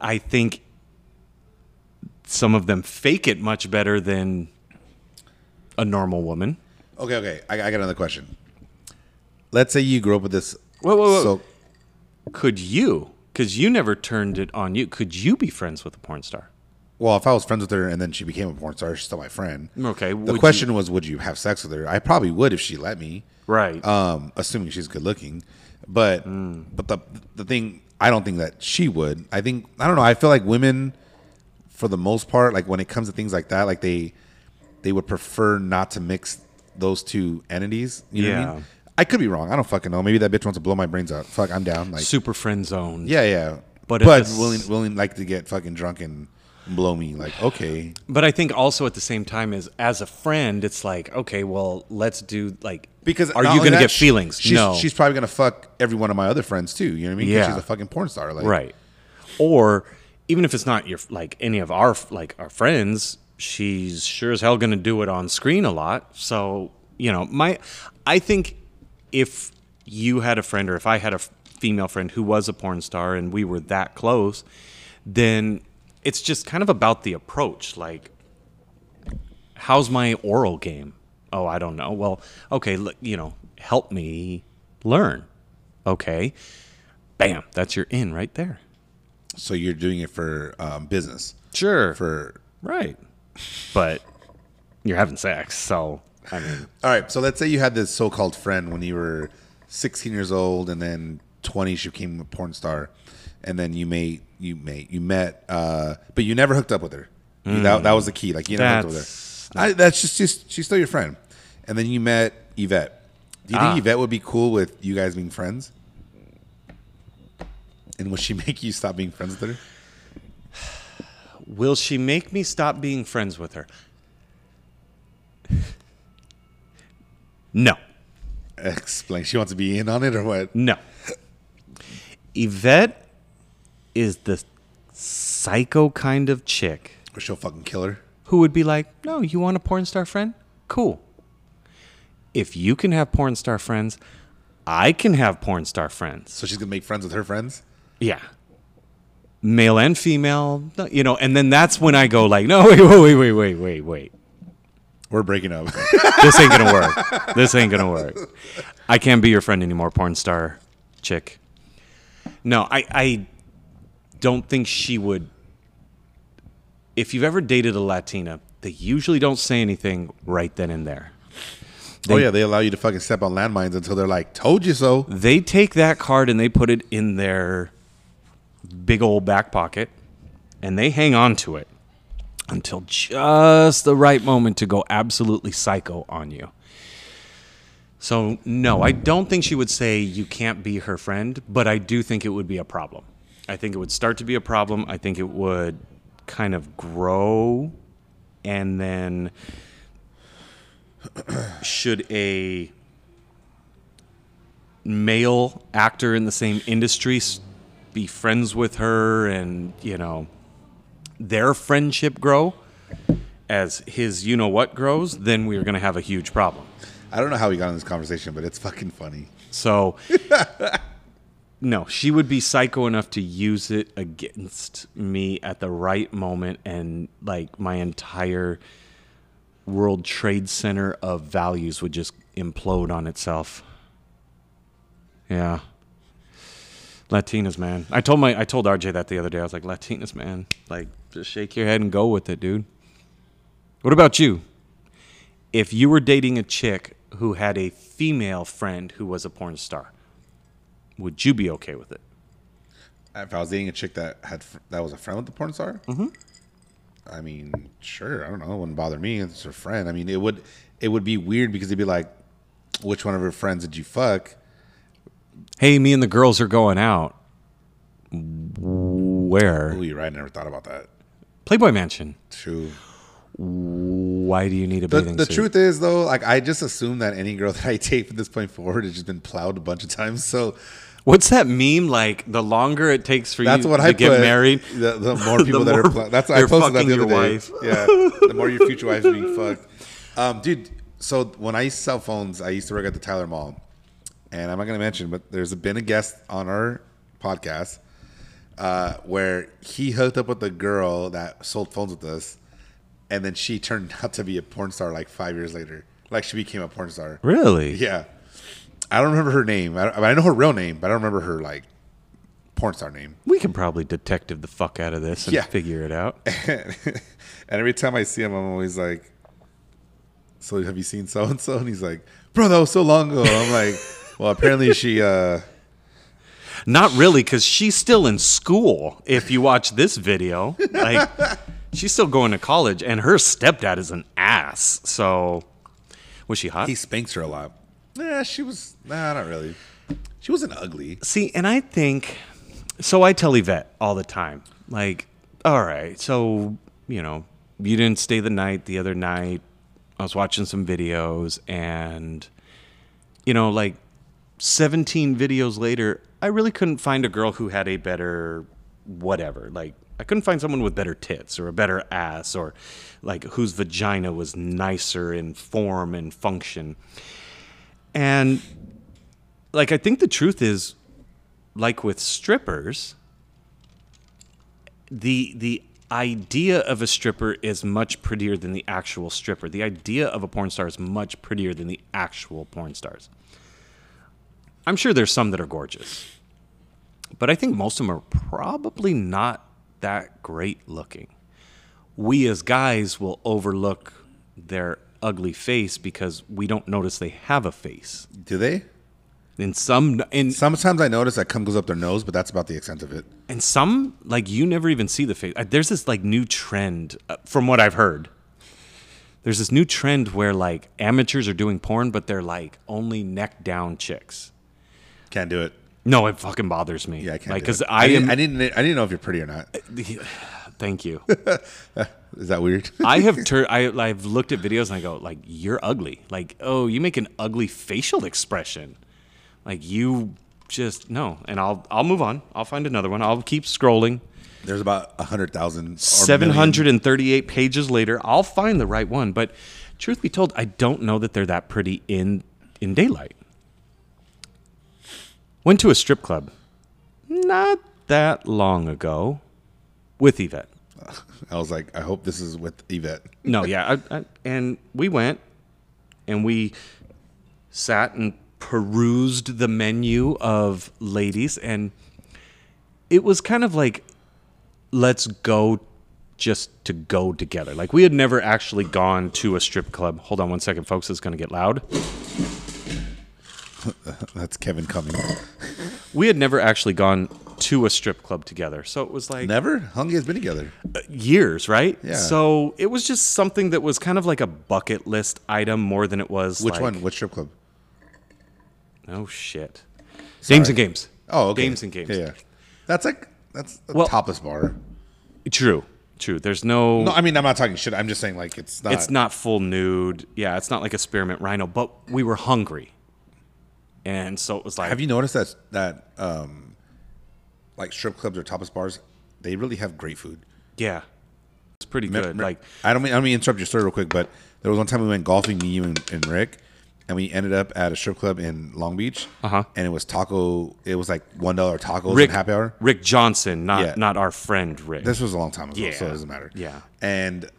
I think some of them fake it much better than a normal woman. okay, okay. I, I got another question. Let's say you grew up with this. Whoa, whoa, whoa. So Could you? Because you never turned it on you. Could you be friends with a porn star? Well, if I was friends with her and then she became a porn star, she's still my friend. Okay, The would question was, would you have sex with her? I probably would if she let me. Right. Um, assuming she's good looking. But but the the thing I don't think that she would. I think I don't know. I feel like women, for the most part, like when it comes to things like that, like they they would prefer not to mix those two entities. You know what I Yeah. mean? I could be wrong. I don't fucking know. Maybe that bitch wants to blow my brains out. Fuck, I'm down. Like Super friend zone. yeah, yeah. But But if but it's- willing willing like to get fucking drunk and blow me. Like okay, But I think also at the same time as as a friend, it's like, okay, well, let's do like Because are you gonna that, get feelings? She's, no. she's probably gonna fuck every one of my other friends too. You know what I mean? Yeah. she's a fucking porn star. Like right. Or even if it's not your like any of our like our friends, she's sure as hell gonna do it on screen a lot. So you know, my I think if you had a friend or if I had a female friend who was a porn star and we were that close, then it's just kind of about the approach. Like, how's my oral game? Oh, I don't know. Well, okay, look, you know, help me learn. Okay. Bam, that's your in right there. So you're doing it for um, business. Sure. For right. But you're having sex, so I mean, all right. So let's say you had this so-called friend when you were 16 years old, and then 20 she became a porn star, and then you made you made you met, uh, but you never hooked up with her. That, that was the key. Like you never hooked up with her. I, that's just, just she's still your friend, and then you met Yvette. Do you think Ah. Yvette would be cool with you guys being friends? And would she make you stop being friends with her? Will she make me stop being friends with her? No. Explain. She wants to be in on it or what? No. Yvette is the psycho kind of chick Or she'll fucking kill her? who would be like, No, you want a porn star friend? Cool. If you can have porn star friends, I can have porn star friends. So she's gonna make friends with her friends? Yeah. Male and female, you know, and then that's when I go like, no, wait, wait, wait, wait, wait, wait. We're breaking up. This ain't gonna work. This ain't gonna work. I can't be your friend anymore, porn star chick. No, I, I don't think she would. If you've ever dated a Latina, they usually don't say anything right then and there. oh yeah, they allow you to fucking step on landmines until they're like, "Told you so." They take that card and they put it in their big old back pocket and they hang on to it until just the right moment to go absolutely psycho on you. So, no, I don't think she would say you can't be her friend, but I do think it would be a problem. I think it would start to be a problem. I think it would kind of grow and then should a male actor in the same industry be friends with her and, you know, their friendship grow as his you know what grows, then we're going to have a huge problem. I don't know how we got in this conversation, but it's fucking funny. So, no, she would be psycho enough to use it against me at the right moment, and like my entire World Trade Center of values would just implode on itself. Yeah. Latinas, man. I told my I told RJ that the other day. I was like, Latinas, man. Like, just shake your head and go with it, dude. What about you? If you were dating a chick who had a female friend who was a porn star, would you be okay with it? If I was dating a chick that had that was a friend with the porn star, mm-hmm. I mean, sure. I don't know. It wouldn't bother me. It's her friend. I mean, it would it would be weird because it'd be like, which one of her friends did you fuck? Hey, me and the girls are going out. Where? Oh, you're right. I never thought about that. Playboy Mansion. True. Why do you need a The, bathing the suit? truth is though, like I just assume that any girl that I date from this point forward has just been plowed a bunch of times. So What's that meme like? The longer it takes for that's you what to I get put. married, The, the more people the that are plowed. pl- that's I posted that the other your day. wife. Yeah, the more your future wife's being fucked. Um, dude, so when I used to sell phones, I used to work at the Tyler Mall, and I'm not gonna mention, but there's been a guest on our podcast uh, where he hooked up with a girl that sold phones with us, and then she turned out to be a porn star like five years later. Like she became a porn star. really? Yeah. I don't remember her name. I, don't- I, know her real name, but I don't remember her like porn star name. We can probably detective the fuck out of this and Yeah. figure it out. and every time I see him, I'm always like, "So have you seen so and so?" And he's like, "Bro, that was so long ago." I'm like, "Well, apparently she." uh Not really, because she's still in school. If you watch this video, like she's still going to college, and her stepdad is an ass. So, was she hot? He spanks her a lot. Yeah, she was. Nah, not really. She wasn't ugly. See, and I think so. I tell Yvette all the time, like, all right, so you know, you didn't stay the night the other night. I was watching some videos, and you know, like 17 videos later, I really couldn't find a girl who had a better whatever. Like, I couldn't find someone with better tits or a better ass or like whose vagina was nicer in form and function. And like I think the truth is like with strippers the the idea of a stripper is much prettier than the actual stripper. The idea of a porn star is much prettier than the actual porn stars. I'm sure there's some that are gorgeous. But I think most of them are probably not that great looking. We as guys will overlook their ugly face because we don't notice they have a face. Do they? In some in Sometimes I notice that cum goes up their nose, but that's about the extent of it. and some like you never even see the face. Uh, There's this like new trend uh, from what I've heard. There's this new trend where like amateurs are doing porn, but they're like only neck down chicks. Can't do it. No, it fucking bothers me. Yeah, I can't. because it. I, didn't, am. I didn't. I didn't know if you're pretty or not. Uh, thank you. Is that weird? I have tur- I I've looked at videos and I go like you're ugly. Like oh you make an ugly facial expression. Like you just no. And I'll I'll move on. I'll find another one. I'll keep scrolling. There's about a hundred thousand. 738 pages later, I'll find the right one. But truth be told, I don't know that they're that pretty in in daylight. Went to a strip club not that long ago with Yvette. I was like, I hope this is with Yvette. No, yeah, I, I, and we went and we sat and perused the menu of ladies, and it was kind of like, let's go just to go together. Like we had never actually gone to a strip club. Hold on one second, folks. It's going to get loud. That's Kevin coming. We had never actually gone to a strip club together, so it was like Never. How long guys been together? Uh, years, right? Yeah. So it was just something that was kind of like a bucket list item more than it was. Which like- one? Which strip club? Oh shit. Games and games. Oh, okay. Games and games. Yeah, yeah. That's like that's a Well- topless bar. True. True. There's no, No, I mean I'm not talking shit. I'm just saying like it's not. it's not full nude. Yeah, it's not like a spearmint rhino, but we were hungry. And so it was like Have you noticed that that um, like strip clubs or tapas bars, they really have great food. yeah, it's pretty Me- good. me- Like I don't mean I don't mean to interrupt your story real quick, but there was one time we went golfing, me, you, and, and Rick, and we ended up at a strip club in Long Beach. Uh-huh. And it was taco. It was like one dollar tacos Rick and happy hour. Rick Johnson, not Yeah. not our friend Rick. This was a long time ago, so it doesn't matter. Yeah. And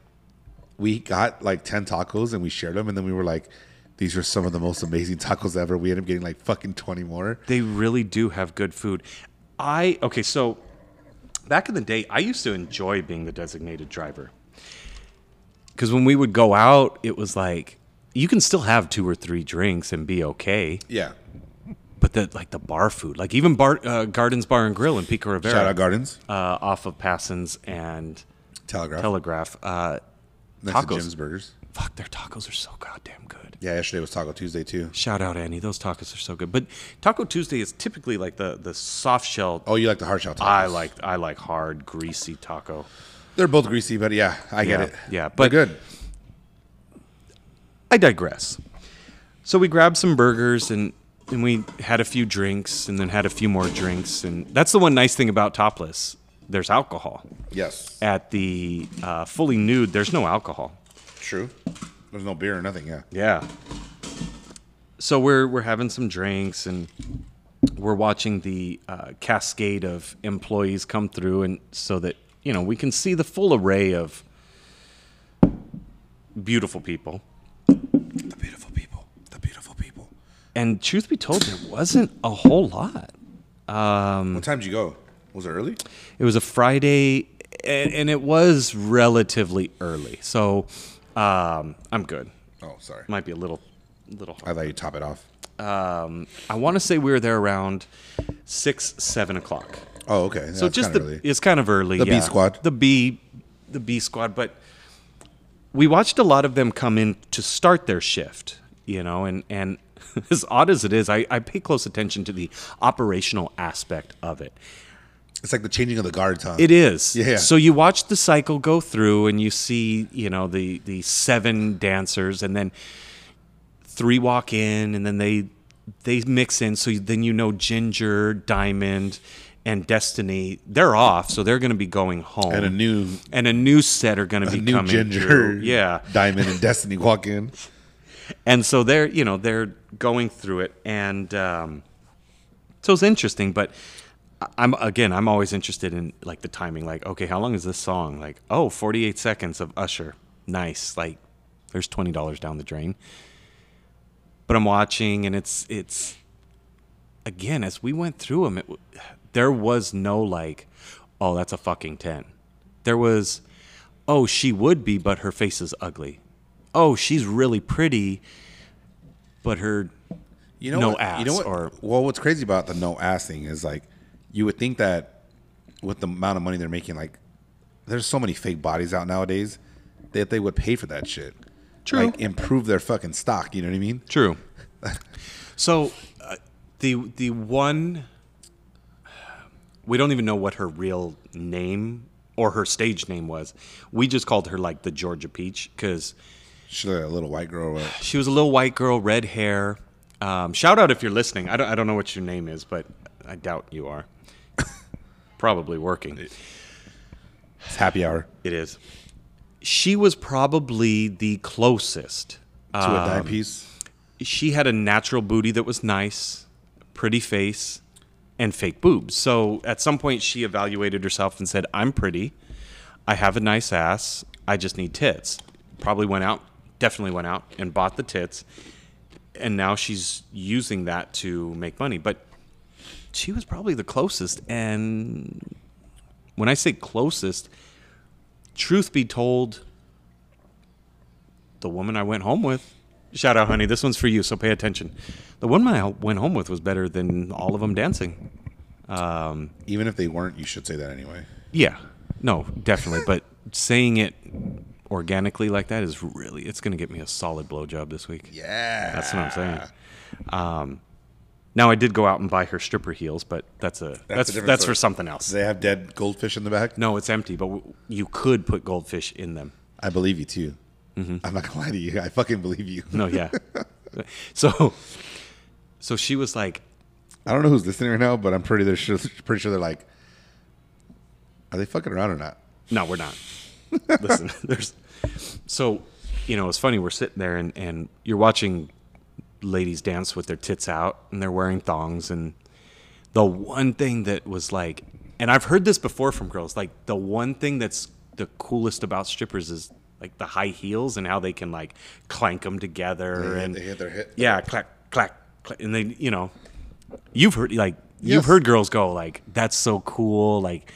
we got like ten tacos and we shared them, and then we were like, "These are some of the most amazing tacos ever." We ended up getting like fucking twenty more. They really do have good food. I okay, so back in the day, I used to enjoy being the designated driver. Cuz when we would go out, it was like you can still have two or three drinks and be okay, Yeah. but the like the bar food, like even bar uh, Gardens Bar and Grill in Pico Rivera, Shout out Gardens, uh, off of Passons and Telegraph, Telegraph. Uh, next tacos. Jim's Burgers. Fuck, their tacos are so goddamn good. Yeah, yesterday was Taco Tuesday too. Shout out Annie, those tacos are so good. But Taco Tuesday is typically like the the soft shell. Oh, you like the hard shell tacos? I like I like hard, greasy taco. They're both greasy, but yeah, I get it. yeah, but but- good. I digress. So we grabbed some burgers and and we had a few drinks and then had a few more drinks and that's the one nice thing about Topless. There's alcohol. Yes, At the uh, fully nude, there's no alcohol. True. There's no beer or nothing. Yeah. Yeah. So we're we're having some drinks and we're watching the uh, cascade of employees come through, and so that you know we can see the full array of beautiful people. The beautiful people. The beautiful people. And truth be told, there wasn't a whole lot. what time did you go? Was it early? It was a Friday, and, and it was relatively early, so um, I'm good. Oh, sorry. Might be a little, little. I thought you top it off. Um, I want to say we were there around six, seven o'clock. Oh, okay. So just the early. it's kind of early. The B squad. The B, the B squad. But we watched a lot of them come in to start their shift. You know, and and as odd as it is, I, I pay close attention to the operational aspect of it. It's like the changing of the guards, huh? It is. Yeah. So you watch the cycle go through, and you see, you know, the the seven dancers, and then three walk in, and then they they mix in. So then you know Ginger, Diamond, and Destiny. They're off, so they're going to be going home. And a new and a new set are going to be new coming ginger, through. Yeah. Diamond and Destiny walk in. and so they're you know they're going through it and um, so it's interesting but i'm again i'm always interested in like the timing like okay how long is this song like oh 48 seconds of usher nice like there's $20 down the drain but i'm watching and it's it's again as we went through them it, there was no like oh that's a fucking 10 there was oh she would be but her face is ugly oh she's really pretty but her You know No what? ass You know what? or- well, what's crazy about the no ass thing is like you would think that with the amount of money they're making, like there's so many fake bodies out nowadays that they would pay for that shit. True. Like improve their fucking stock. You know what I mean? True. so uh, the the one we don't even know what her real name or her stage name was. We just called her like the Georgia Peach because She's a little white girl. uh, she was a little white girl, red hair. Um, shout out if you're listening. I don't I don't know what your name is, but I doubt you are. Probably working. It's happy hour It is. She was probably the closest to a Um, dime piece. she had a natural booty that was nice, pretty face, and fake boobs. So at some point, she evaluated herself and said, I'm pretty. I have a nice ass. I just need tits. Probably went out, definitely went out and bought the tits. And now she's using that to make money. But she was probably the closest. And when I say closest, truth be told, the woman I went home with, shout out, honey, this one's for you, so pay attention. The woman I went home with was better than all of them dancing. Even if they weren't, you should say that anyway. Yeah, no, definitely. but saying it organically like that is really, it's going to get me a solid blowjob this week. Yeah, That's what I'm saying. Um, now I did go out and buy her stripper heels, but that's a that's a that's, for something else. Do they have dead goldfish in the back? No, it's empty, but w- you could put goldfish in them. I believe you too. Mm-hmm. I'm not gonna lie to you. I fucking believe you. No, yeah. so, So she was like, I don't know who's listening right now, but I'm pretty they're sure, pretty sure they're like, are they fucking around or not? No, we're not. Listen, there's so you know it's funny. We're sitting there and and you're watching ladies dance with their tits out and they're wearing thongs. And the one thing that was like, and I've heard this before from girls, like the one thing that's the coolest about strippers is like the high heels and how they can like clank them together and they hit their hip- yeah, clack clack, clack. And they you know you've heard like Yes. you've heard girls go like that's so cool like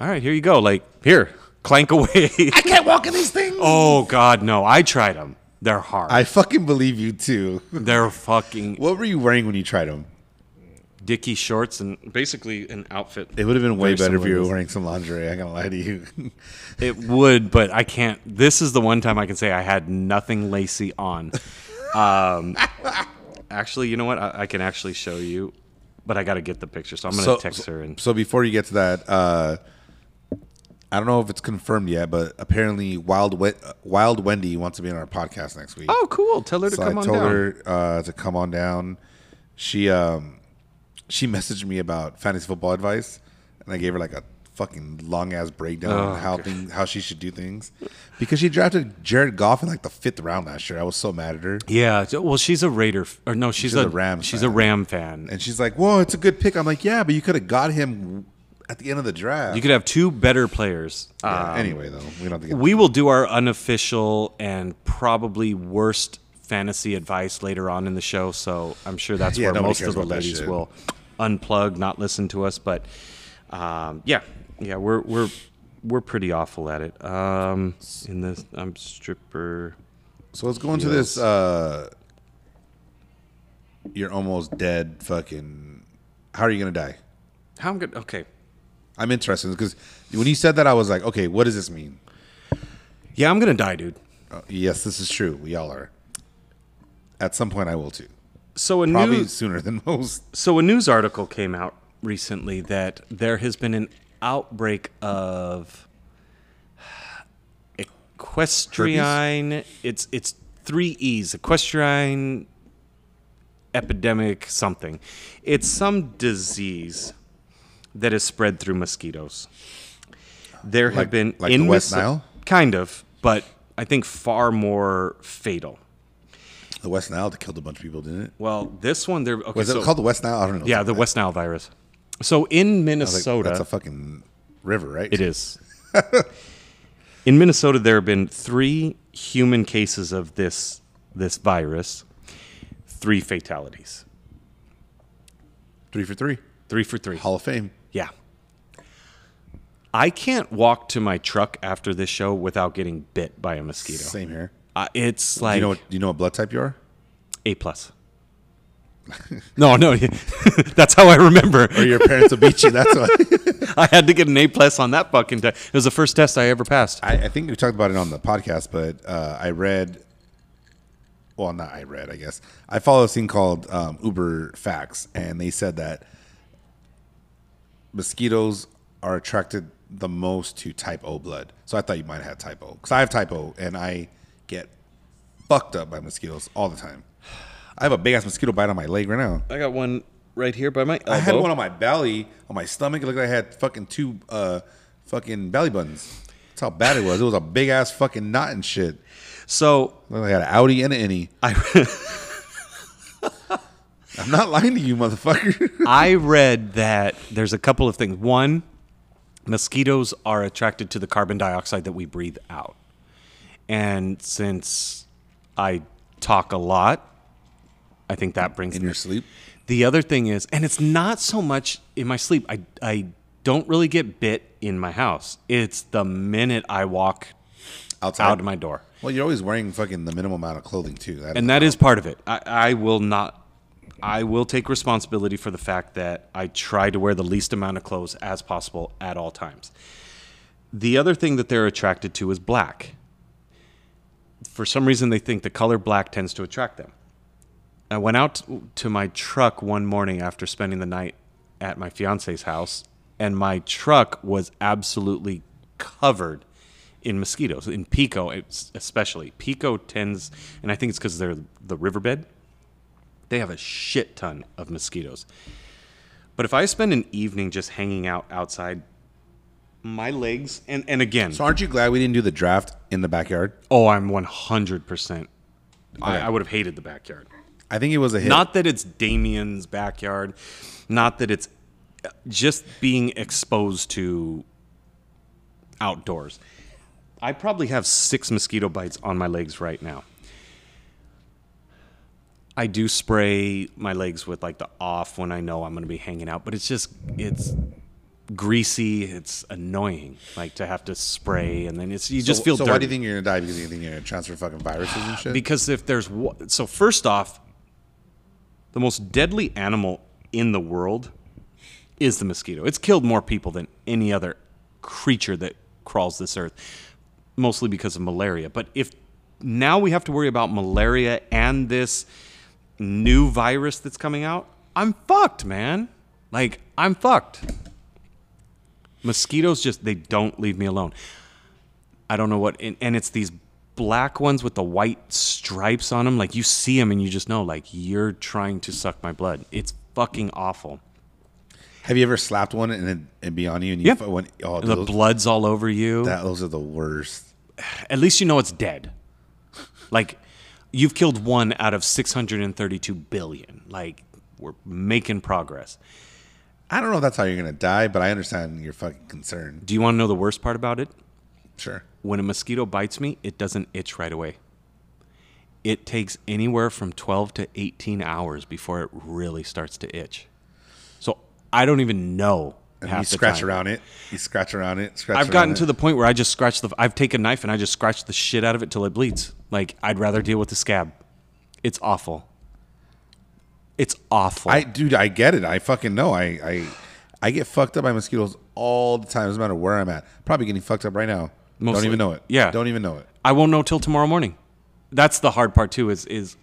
all right here you go like here clank away. I can't walk in these things. oh god no. I tried them they're hard I fucking believe you too. they're fucking What were you wearing when you tried them? dicky shorts and basically an outfit It would have been way better if you were wearing some lingerie. I'm gonna lie to you. it would but i can't this is the one time i can say i had nothing lacy on um actually you know what i, I can actually show you but i gotta get the picture so i'm gonna text her and so before you get to that, uh, I don't know if it's confirmed yet, but apparently Wild we- Wild Wendy wants to be on our podcast next week. oh cool tell her to so come I on told down her uh, to come on down. She um, she messaged me about fantasy football advice, and I gave her like a fucking long ass breakdown Oh, on how things how she should do things because she drafted Jared Goff in like the fifth round last year. I was so mad at her. yeah well she's a raider or no she's, She's a, a Rams she's fan. a ram fan And she's like, "Whoa, it's a good pick." I'm like, "Yeah, but you could have got him at the end of the draft." you could have two better players Yeah, Um, anyway, though, we don't get we will do our unofficial and probably worst fantasy advice later on in the show. So I'm sure that's Yeah, where most of the ladies will unplug, not listen to us. But um, yeah, yeah, we're we're we're pretty awful at it. Um, in the I'm stripper. So let's go into this. Uh, you're almost dead. Fucking. How are you gonna die? How I'm good? Okay. I'm interested because when you said that, I was like, okay, what does this mean? Yeah, I'm gonna die, dude. Uh, yes, this is true. We all are. At some point, I will too. So a Probably news sooner than most. so a news article came out recently that there has been an outbreak of equestrian. It's it's three E's: equestrian epidemic something. It's some disease that is spread through mosquitoes. There have Like- been like the West Nile? kind of, but I think far more fatal. The West Nile that killed a bunch of people, didn't it? Well, this one there. Okay, Was so, it called the West Nile? I don't know. Yeah, the West Nile virus. So in was like, Minnesota, that's a fucking river, right? it is. in Minnesota, there have been three human cases of this this virus, three fatalities, Three for three. three for three. Hall of Fame. I can't walk to my truck after this show without getting bit by a mosquito. Same here. Uh, it's Do like you know what? Do you know what blood type you are? A plus. no, no, that's how I remember. Or your parents will beat you. That's why. I had to get an A plus on that fucking test. It was the first test I ever passed. I, I think we talked about it on the podcast, but uh, I read. Well, not I read. I guess I follow a thing called um, Uber Facts, and they said that mosquitoes are attracted the most to type O blood. So I thought you might have had type O because I have type O, and I get fucked up by mosquitoes all the time. I have a big ass mosquito bite on my leg right now. I got one right here by my elbow. I had one on my belly, on my stomach. It looked like I had fucking two uh, fucking belly buttons. That's how bad it was. It was a big ass fucking knot and shit. So I had an Audi and an innie. I I'm not lying to you, motherfucker. I read that there's a couple of things. One, mosquitoes are attracted to the carbon dioxide that we breathe out. And since I talk a lot, I think that brings In me- your sleep? The other thing is, and it's not so much in my sleep. I I don't really get bit in my house. It's the minute I walk Outside. out of my door. Well, you're always wearing fucking the minimum amount of clothing too. That and that is part of it. I, I will not. I will take responsibility for the fact that I try to wear the least amount of clothes as possible at all times. The other thing that they're attracted to is black. For some reason, they think the color black tends to attract them. I went out to my truck one morning after spending the night at my fiance's house, and my truck was absolutely covered in mosquitoes. In Pico, especially. Pico tends, and I think it's because they're the riverbed. They have a shit ton of mosquitoes. But if I spend an evening just hanging out outside, my legs and and again, So aren't you glad we didn't do the draft in the backyard? oh, I'm 100%. I, I would have hated the backyard. I think it was a hit. Not that it's Damien's backyard, not that it's just being exposed to outdoors. I probably have six mosquito bites on my legs right now. I do spray my legs with like the off when I know I'm going to be hanging out, but it's just it's greasy. It's annoying, like to have to spray, and then it's you just so, feel. So dirty why do you think you're gonna die? Because you think you're gonna transfer fucking viruses and shit? because if there's so first off the most deadly animal in the world is the mosquito it's killed more people than any other creature that crawls this earth mostly because of malaria but if now we have to worry about malaria and this new virus that's coming out i'm fucked man like i'm fucked mosquitoes just they don't leave me alone I don't know what, and, and it's these black ones with the white stripes on them. Like you see them and you just know, like you're trying to suck my blood. It's fucking awful. Have you ever slapped one and it and be on you and you fu- when, oh, the those, blood's all over you. that, those are the worst. At least you know it's dead. Like you've killed one out of 632 billion. Like we're making progress. I don't know if that's how you're gonna die, but I understand your fucking concern. Do you want to know the worst part about it? Sure. when a mosquito bites me, it doesn't itch right away. It takes anywhere from 12 to 18 hours before it really starts to itch. So I don't even know. And half you scratch time. around it. You scratch around it. Scratch I've gotten to it. the point where I just scratch the. I've taken a knife and I just scratch the shit out of it till it bleeds. Like I'd rather deal with the scab. It's awful. It's awful. I dude, I get it. I fucking know. I I I get fucked up by mosquitoes all the time. Doesn't matter where I'm at. Probably getting fucked up right now. Mostly. Don't even know it. Yeah. Don't even know it. I won't know till tomorrow morning. That's the hard part too. Is is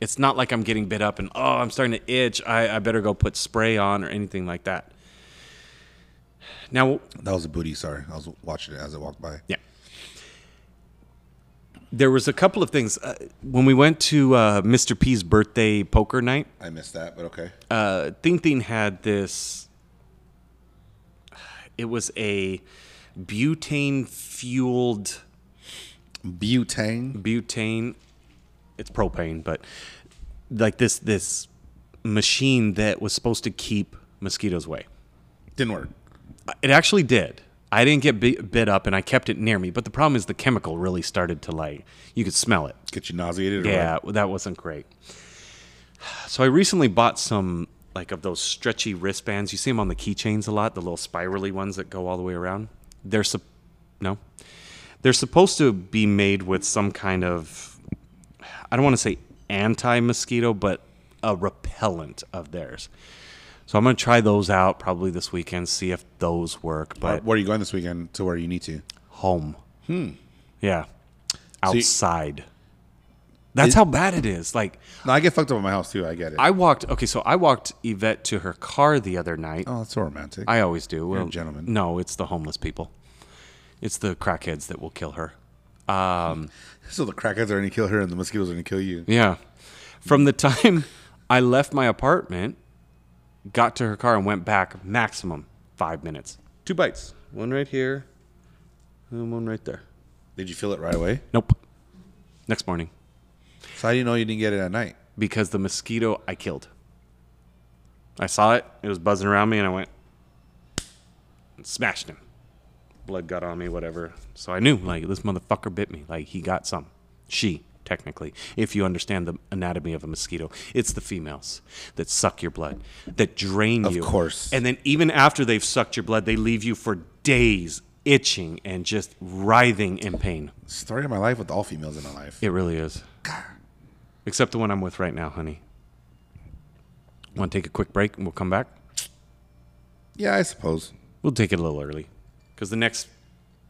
it's not like I'm getting bit up and oh I'm starting to itch. I, I better go put spray on or anything like that. Now, That was a booty. Sorry, I was watching it as it walked by. yeah, there was a couple of things uh, when we went to uh, Mr. P's birthday poker night. I missed that, but okay. uh, Thing Thing had this. It was a butane fueled Butane. butane it's propane but like this this machine that was supposed to keep mosquitoes away Didn't work. It actually did i didn't get bit up and i kept it near me but the problem is the chemical really started to like you could smell it Get you nauseated. Yeah what? that wasn't great so i recently bought some like of those stretchy wristbands you see them on the keychains a lot the little spirally ones that go all the way around they're sup- no they're supposed to be made with some kind of I don't want to say anti-mosquito, but a repellent of theirs. So I'm gonna try those out probably this weekend, see if those work. But Where are you going this weekend to where you need to? home, hmm, yeah, you- outside. That's Is- how bad it is. Like No, I get fucked up at my house too. I get it. I walked. Okay, so I walked Yvette to her car the other night. oh, that's so romantic. I always do. Well, a gentleman. No, it's the homeless people. It's the crackheads that will kill her. so the crackheads are gonna kill her, and the mosquitoes are gonna kill you. Yeah. From the time I left my apartment, got to her car, and went back, maximum five minutes. Two bites. One right here, and one right there. Did you feel it right away? Nope. Next morning. So how do you know you didn't get it at night? Because the mosquito I killed. I saw it. It was buzzing around me, and I went and smashed him. Blood got on me, whatever. So I knew, like, this motherfucker bit me. Like, he got some. She, technically, if you understand the anatomy of a mosquito. It's the females that suck your blood, that drain Of you. course. And then even after they've sucked your blood, they leave you for days itching and just writhing in pain. Story of my life with all females in my life. It really is. God. Except the one I'm with right now, honey. Want to take a quick break and we'll come back? Yeah, I suppose. We'll take it a little early because the next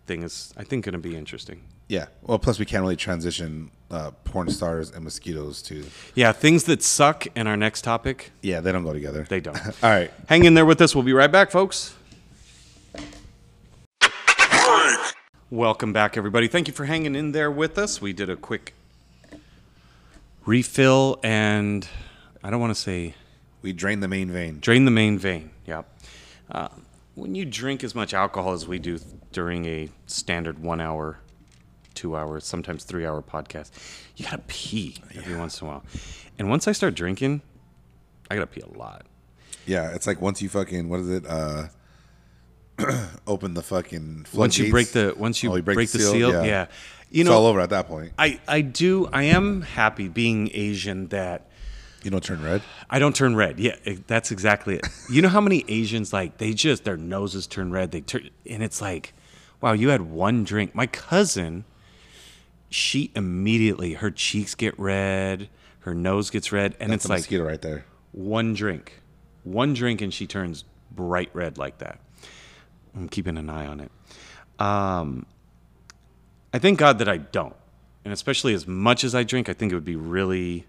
thing is, I think, going to be interesting. Yeah. Well, plus we can't really transition uh, porn stars and mosquitoes too. Yeah, things that suck in our next topic, Yeah, they don't go together. they don't. All right. Hang in there with us. We'll be right back, folks. Welcome back, everybody. Thank you for hanging in there with us. We did a quick refill and I don't want to say We drain the main vein. drain the main vein. Yep. Uh, when you drink as much alcohol as we do during a standard one hour, two hour, sometimes three hour podcast, you gotta pee every once in a while. And once I start drinking, I gotta pee a lot. Yeah, it's like once you fucking what is it? Uh, open the fucking Once you break the once you, Oh, break, the seal, yeah. You it's know, all over at that point. I I do I am happy being Asian that You don't turn red. I don't turn red. Yeah, it- that's exactly it. You know how many Asians like they just their noses turn red. They turn and it's like, wow, you had one drink. My cousin, she immediately her cheeks get red, her nose gets red, and That's it's a like mosquito right there. one drink, one drink, and she turns bright red like that. I'm keeping an eye on it. Um, I thank God that I don't, and especially as much as I drink, I think it would be really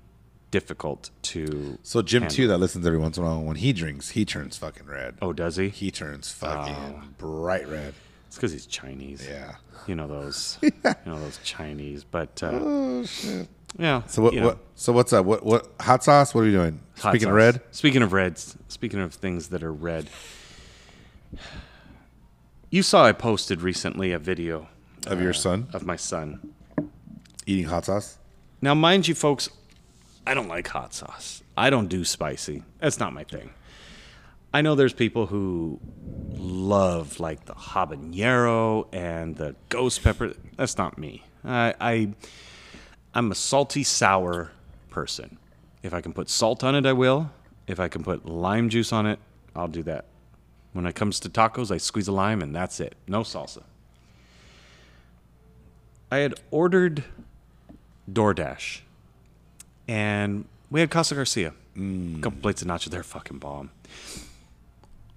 difficult to. So Jim handle. too, that listens every once in a while, when he drinks, he turns fucking red. Oh, does he? He turns fucking Oh. bright red. It's because he's Chinese. Yeah. You know those. You know those Chinese, but. Uh, oh shit. Yeah. So what? what? So what's up? What? What? Hot sauce? What are you doing? hot Speaking of red, Speaking of reds. Speaking of things that are red. You saw I posted recently a video of your son of my son. eating hot sauce. Now, mind you, folks, I don't like hot sauce. I don't do spicy. That's not my thing. I know there's people who love like the habanero and the ghost pepper. That's not me. I, I I'm a salty sour person. If I can put salt on it, I will. If I can put lime juice on it, I'll do that. When it comes to tacos, I squeeze a lime and that's it. No salsa. I had ordered DoorDash, and we had Casa Garcia. A couple plates of nachos. They're fucking bomb.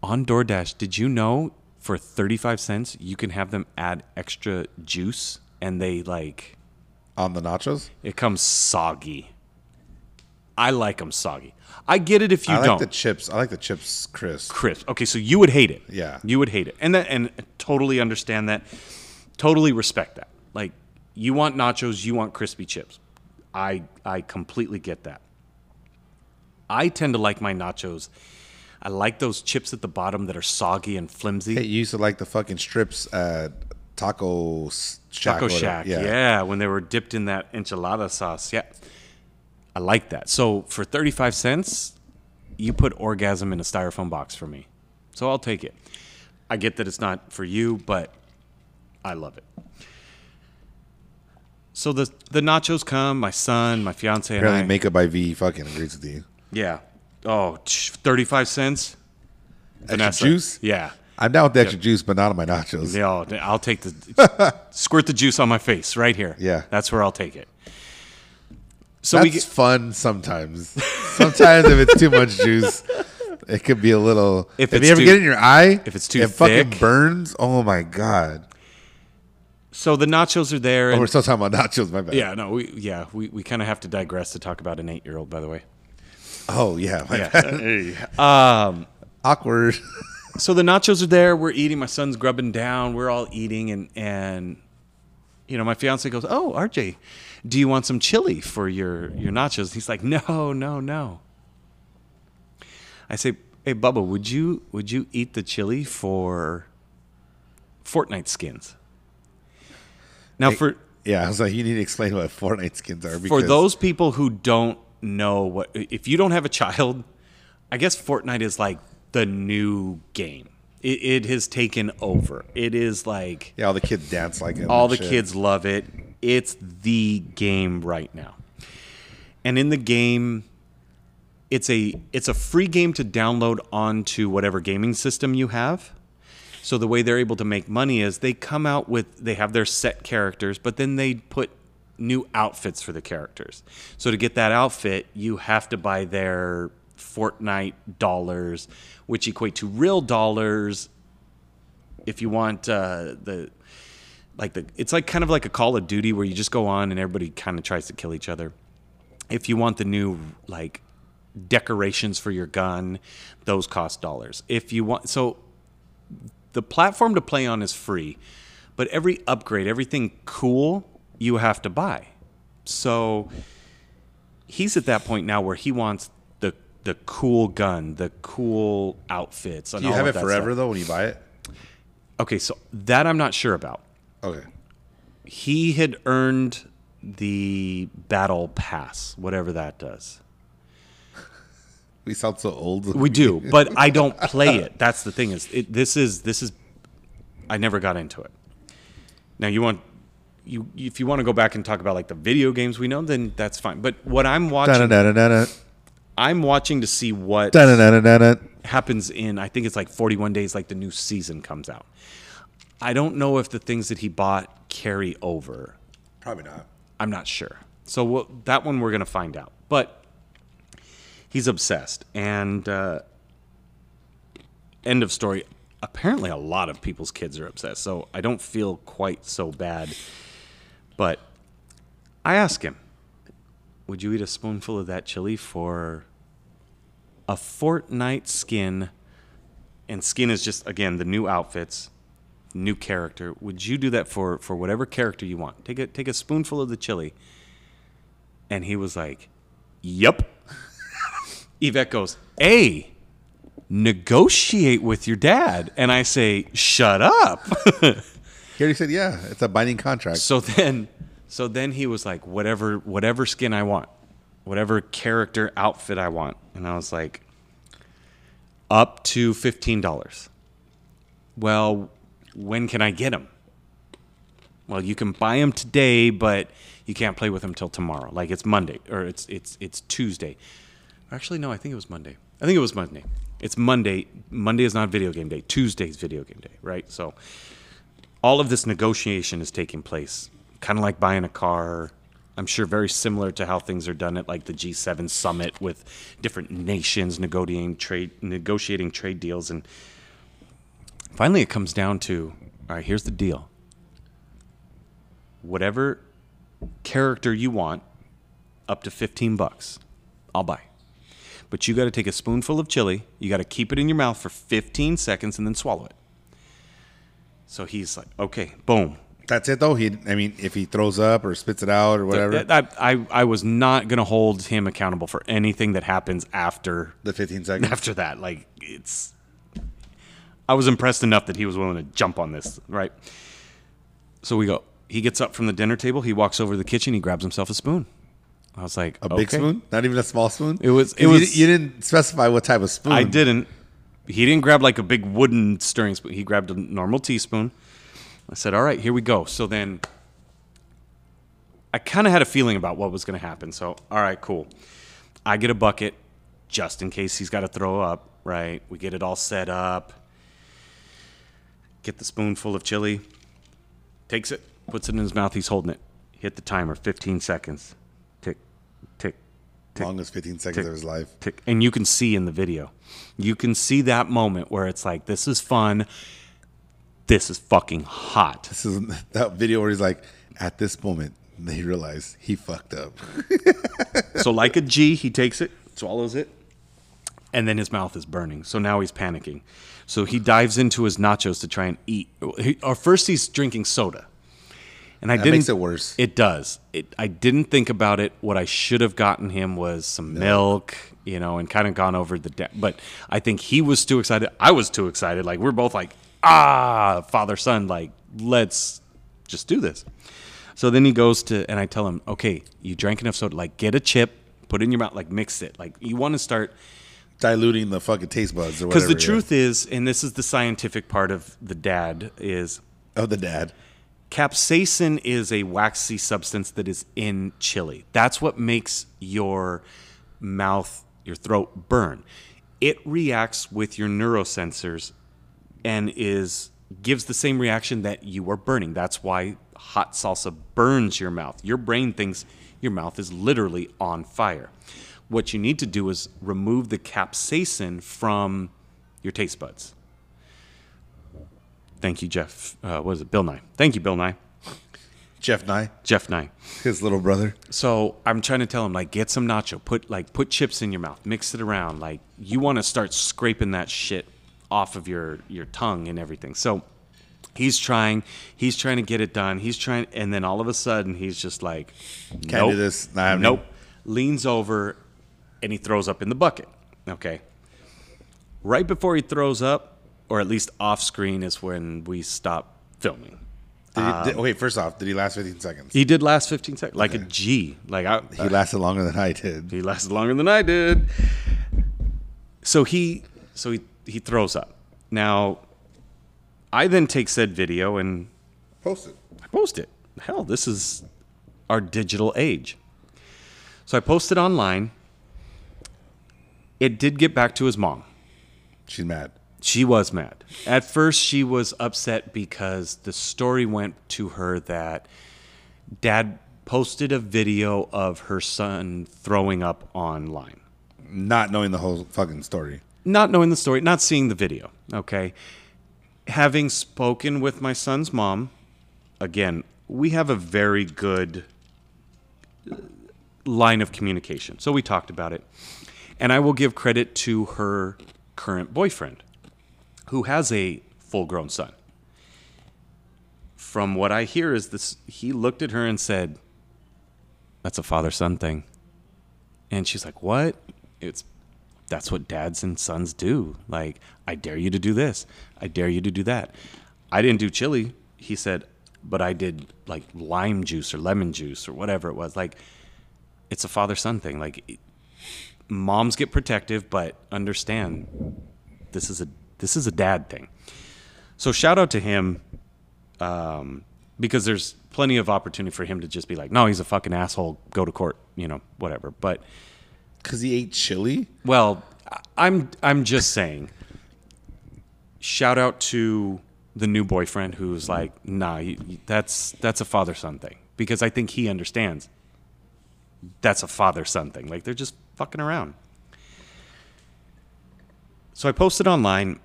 On DoorDash, did you know for 35 cents you can have them add extra juice and they like On the nachos, it comes soggy. I like them soggy. I get it if you I like don't. the chips. I like the chips crisp. crisp. Okay, so you would hate it. Yeah. You would hate it. And that and totally understand that. Totally respect that. Like you want nachos, you want crispy chips. I I completely get that. I tend to like my nachos. I like those chips at the bottom that are soggy and flimsy. Hey, you used to like the fucking strips at Taco Shack. Taco. Shack, yeah. when they were dipped in that enchilada sauce. Yeah. I like that. So for 35 cents, you put orgasm in a styrofoam box for me. So I'll take it. I get that it's not for you, but I love it. So the the nachos come, my son, my fiance, and Apparently, I. Makeup by V fucking agrees with you. yeah. Oh, 35 cents. Extra juice? Yeah. I'm down with the extra juice, but not on my nachos. Yeah, I'll, I'll take the squirt the juice on my face right here. Yeah. that's where I'll take it. So That's we get fun sometimes. sometimes if it's too much juice, it could be a little. If If, you ever too- get in your eye, if it's too it fucking burns. Oh my god! so the nachos are there. Oh, And, we're still talking about nachos. My bad. yeah, no, we yeah we, we kind of have to digress to talk about an eight year old. By the way, Oh yeah. Yeah. bad. Um, Awkward. so the nachos are there. We're eating. My son's grubbing down. We're all eating, and and you know my fiance goes, "Oh, RJ, do you want some chili for your your nachos?" He's like, "No, no, no." I say, "Hey, Bubba, would you would you eat the chili for Fortnite skins?" Now for yeah, I was like, you need to explain what Fortnite skins are. for those people who don't know what if you don't have a child i guess fortnite is like the new game it, it has taken over it is like yeah, all the kids dance like it. all the shit. kids love it it's the game right now and in the game it's a it's a free game to download onto whatever gaming system you have so the way they're able to make money is they come out with they have their set characters, but then they put new outfits for the characters. So to get that outfit, you have to buy their Fortnite dollars, which equate to real dollars. If you want uh, the like the it's like kind of like a Call of Duty where you just go on and everybody kind of tries to kill each other. If you want the new like decorations for your gun, those cost dollars. If you want so the platform to play on is free, but every upgrade, everything cool, you have to buy. So he's at that point now where he wants the the cool gun, the cool outfits. And Do you have it forever stuff. though when you buy it? Okay, so that I'm not sure about. Okay. He had earned the battle pass, whatever that does. We sound so old. We do, but I don't play it. That's the thing is it, this is this is I never got into it. Now you want you if you want to go back and talk about like the video games we know, then that's fine. But what I'm watching, Da-da-da-da-da-da. I'm watching to see what Da-da-da-da-da-da. happens in I think it's like 41 days like the new season comes out. I don't know if the things that he bought carry over. Probably not. I'm not sure. So we'll, that one we're going to find out. But he's obsessed. And uh, end of story. Apparently, a lot of people's kids are obsessed. So I don't feel quite so bad. But I ask him, Would you eat a spoonful of that chili for a Fortnite skin? And skin is just, again, the new outfits new character. Would you do that for for whatever character you want? Take a take a spoonful of the chili. And he was like, "Yup." Yvette goes, A, negotiate with your dad." And I say, "Shut up." He already said, yeah, it's a binding contract. so then so then he was like, "Whatever whatever skin I want. Whatever character outfit I want." And I was like, "Up to $15." Well, when can I get them? Well, you can buy them today, but you can't play with them till tomorrow. Like it's Monday or it's it's it's Tuesday. Actually, no, I think it was Monday. I think it was Monday. It's Monday. Monday is not video game day. Tuesday's video game day, right? So all of this negotiation is taking place, kind of like buying a car. I'm sure very similar to how things are done at like the G7 summit with different nations negotiating trade negotiating trade deals and finally it comes down to all right, here's the deal. Whatever character you want, up to 15 bucks, I'll buy. But you got to take a spoonful of chili, you got to keep it in your mouth for 15 seconds and then swallow it. So he's like, okay, boom. That's it though. He, I mean, if he throws up or spits it out or whatever, I, I, I was not going to hold him accountable for anything that happens after the 15 seconds. after that. Like it's, I was impressed enough that he was willing to jump on this, right? So we go. He gets up from the dinner table. He walks over to the kitchen. He grabs himself a spoon. I was like, a big spoon, not even a small spoon. It was- it you was- di- You, didn't specify what type of spoon. I didn't. He didn't grab like a big wooden stirring spoon. He grabbed a normal teaspoon. I said, "All right, here we go." So then, I kind of had a feeling about what was going to happen. So, all right, cool. I get a bucket just in case he's got to throw up. Right? We get it all set up. Get the spoonful of chili. Takes it, puts it in his mouth. He's holding it. Hit the timer. 15 seconds. Tick, tick, tick Longest 15 seconds tick, of his life. tick. And you can see in the video, you can see that moment where it's like, this is fun. This is fucking hot. This is that video where he's like, at this moment, they realize he fucked up. So, like a G, he takes it, swallows it, and then his mouth is burning. So now he's panicking. So he dives into his nachos to try and eat. He, or first, he's drinking soda. And I That didn't. makes it worse. It does. It. I didn't think about it. What I should have gotten him was some milk, you know, and kind of gone over the. De- but I think he was too excited. I was too excited. Like we're both like, ah, father son. Like let's just do this. So then he goes to, and I tell him, okay, you drank enough soda. Like get a chip, put it in your mouth, like mix it. Like you want to start Diluting the fucking taste buds or whatever. because the truth is, and this is the scientific part of the dad is Oh, the dad. Capsaicin is a waxy substance that is in chili. That's what makes your mouth, your throat burn. It reacts with your neurosensors and is gives the same reaction that you are burning. That's why hot salsa burns your mouth. Your brain thinks your mouth is literally on fire. What you need to do is remove the capsaicin from your taste buds. Thank you, Jeff. Uh, what is it? Bill Nye. Thank you, Bill Nye. Jeff Nye, Jeff Nye. his little brother. So I'm trying to tell him like get some nacho, put like put chips in your mouth, mix it around. Like you want to start scraping that shit off of your your tongue and everything. So he's trying, he's trying to get it done. He's trying, and then all of a sudden he's just like, Can't do this, nope. Leans over, and he throws up in the bucket. Okay. Right before he throws up, or at least off screen, is when we stop filming. Did he, did, um, wait, first off, did he last 15 seconds? He did last 15 seconds, like a G. Like I, He lasted longer than I did. he lasted longer than I did. So he, so he, he throws up. Now, I then take said video and Post it. I post it. Hell, this is our digital age. So I posted it online. It did get back to his mom. She's mad. She was mad. At first, she was upset because the story went to her that dad posted a video of her son throwing up online. Not knowing the whole fucking story. Not knowing the story, not seeing the video, okay? Having spoken with my son's mom, again, we have a very good line of communication. So we talked about it. And I will give credit to her current boyfriend, who has a full grown son. From what I hear is this he looked at her and said, That's a father son thing. And she's like, What? It's that's what dads and sons do. Like, I dare you to do this. I dare you to do that. I didn't do chili. He said, but I did like lime juice or lemon juice or whatever it was. Like, it's a father son thing. Like, moms get protective, but understand this is a this is a dad thing. So shout out to him, um, because there's plenty of opportunity for him to just be like, no, he's a fucking asshole. Go to court, you know, whatever. But Because he ate chili? well, I'm I'm just saying. Shout out to the new boyfriend who's like, nah, that's that's a father son thing because I think he understands. That's a father son thing. Like they're just fucking around. So I posted online.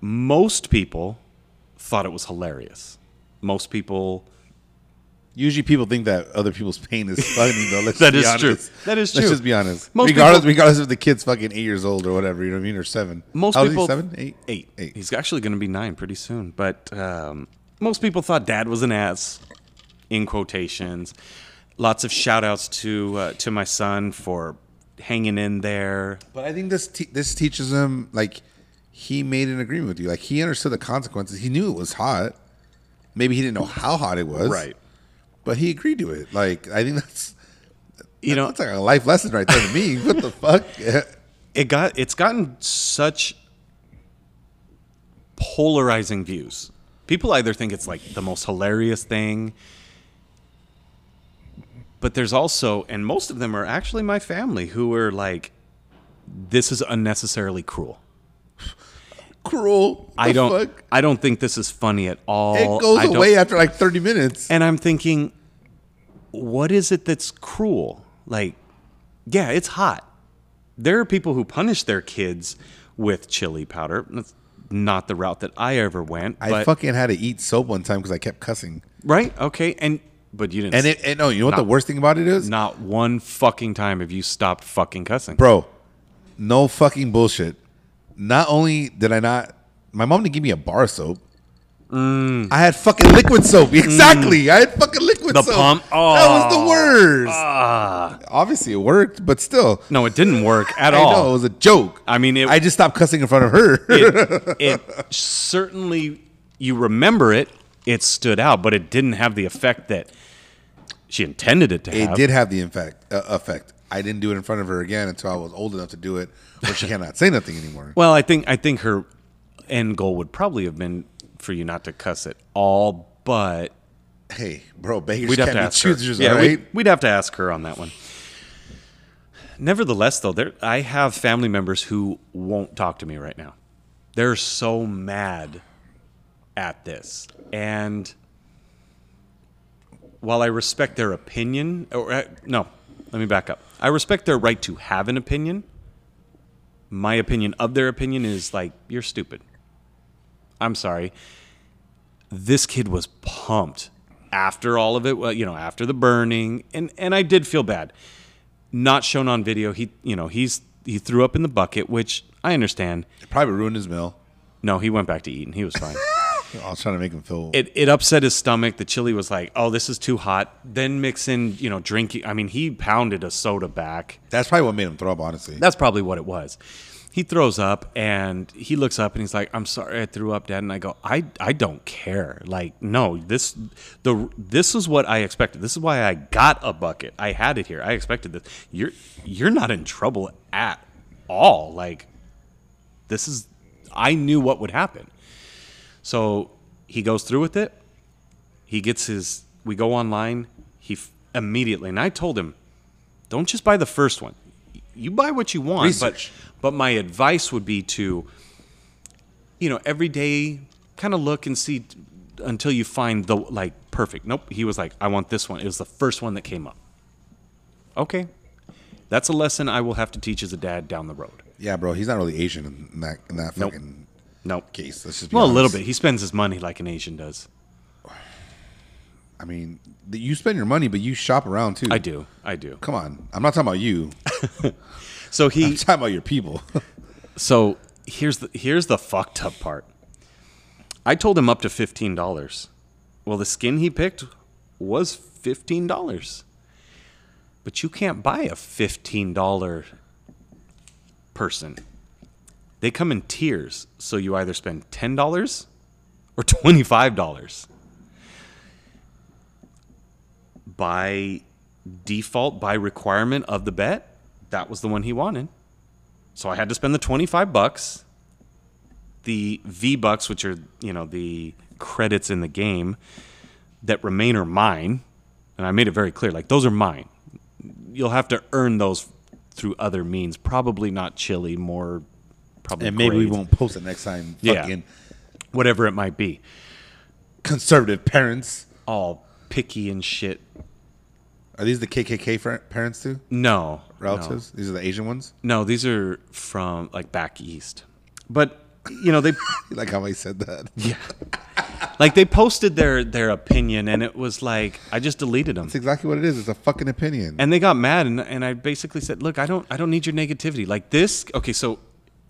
Most people thought it was hilarious. Most people Usually people think that other people's pain is funny, though. Let's That is honest. true. That is true. Let's just be honest. Most regardless, people- regardless if the kid's fucking eight years old or whatever, you know what I mean, or seven. most How old is he, people seven, eight, eight eight. he's actually going to be nine pretty soon but um, most people thought dad was an ass in quotations lots of shout outs to uh, to my son for hanging in there But I think this te- this teaches him like he made an agreement with you. Like he understood the consequences. He knew it was hot. Maybe he didn't know how hot it was. Right. But he agreed to it. Like I think that's you know that's like a life lesson right there to me. what the fuck? it got it's gotten such polarizing views. People either think it's like the most hilarious thing, but there's also, and most of them are actually my family who are like, this is unnecessarily cruel. Cruel. I don't, fuck? I don't think this is funny at all. It goes I away after like thirty minutes. and I'm thinking, what is it that's cruel? Like, yeah, it's hot. There are people who punish their kids with chili powder. That's not the route that I ever went. I fucking had to eat soap one time because I kept cussing. right, okay, and but you didn't. And it, and no, you know what the worst thing about it is, not one fucking time have you stopped fucking cussing, bro? No fucking bullshit. Not only did I not, my mom didn't give me a bar of soap. I had fucking liquid soap. Exactly. I had fucking liquid Mm. The soap. pump? that was the Oh. worst. Obviously, it worked, but still, No, it didn't work at I all. know it was a joke. I mean, it- I just stopped cussing in front of her. it, it certainly you remember it. It stood out, but it didn't have the effect that she intended it to it have. It did have the effect. Uh, effect. I didn't do it in front of her again until I was old enough to do it, where she cannot say nothing anymore. Well, I think I think her end goal would probably have been for you not to cuss at all, but Hey, bro, beggars we'd have can't to be ask her. choosers, Yeah, all right? we'd, we'd have to ask her on that one. Nevertheless, though, there I have family members who won't talk to me right now. They're so mad at this, and while I respect their opinion, or uh, no, let me back up. I respect their right to have an opinion. My opinion of their opinion is like you're stupid. I'm sorry. This kid was pumped after all of it. Well, you know, after the burning, and and I did feel bad. Not shown on video. He, you know, he's he threw up in the bucket, which I understand. Probably ruined his meal. No, he went back to eating. He was fine. I was trying to make him feel. it, it upset his stomach. The chili was like, oh, this is too hot. Then mix in, you know, drinking. I mean, he pounded a soda back. that's probably what made him throw up. Honestly, That's probably what it was. He throws up and he looks up and he's like, "I'm sorry, I threw up, Dad." And I go, "I I don't care. Like, no, this the this is what I expected. This is why I got a bucket. I had it here. I expected this. You're you're not in trouble at all. Like, this is I knew what would happen. So he goes through with it. He gets his. We go online. He f- immediately, and I told him, don't just buy the first one. You buy what you want, Research. but but my advice would be to, you know, every day kind of look and see t- until you find the like perfect. Nope. He was like, I want this one. It was the first one that came up. Okay, that's a lesson I will have to teach as a dad down the road. yeah, bro, he's not really Asian in that in that Nope. fucking Nope. case. Let's just be Well, a little bit. He spends his money like an Asian does. I mean, you spend your money, but you shop around too. I do. I do. Come on, I'm not talking about you. So I'm talking about your people. So here's the here's the fucked up part. I told him up to fifteen dollars. Well, the skin he picked was fifteen dollars. But you can't buy a fifteen dollar person. They come in tiers, so you either spend ten dollars or twenty five dollars. By default, by requirement of the bet, that was the one he wanted. So I had to spend the 25 bucks. The V bucks, which are, you know, the credits in the game that remain are mine. And I made it very clear like those are mine. You'll have to earn those through other means, probably not chili, more probably and maybe we won't post it next time. Yeah. Whatever it might be. conservative parents. All picky and shit. Are these the KKK parents too? No. Relatives? These are the Asian ones. No, these are from like back east. But you know, they Like how I said that. Yeah. like they posted their their opinion and it was like I just deleted them. That's exactly what it is. It's a fucking opinion. And they got mad and, and I basically said, "Look, I don't I don't need your negativity. Like this, okay, so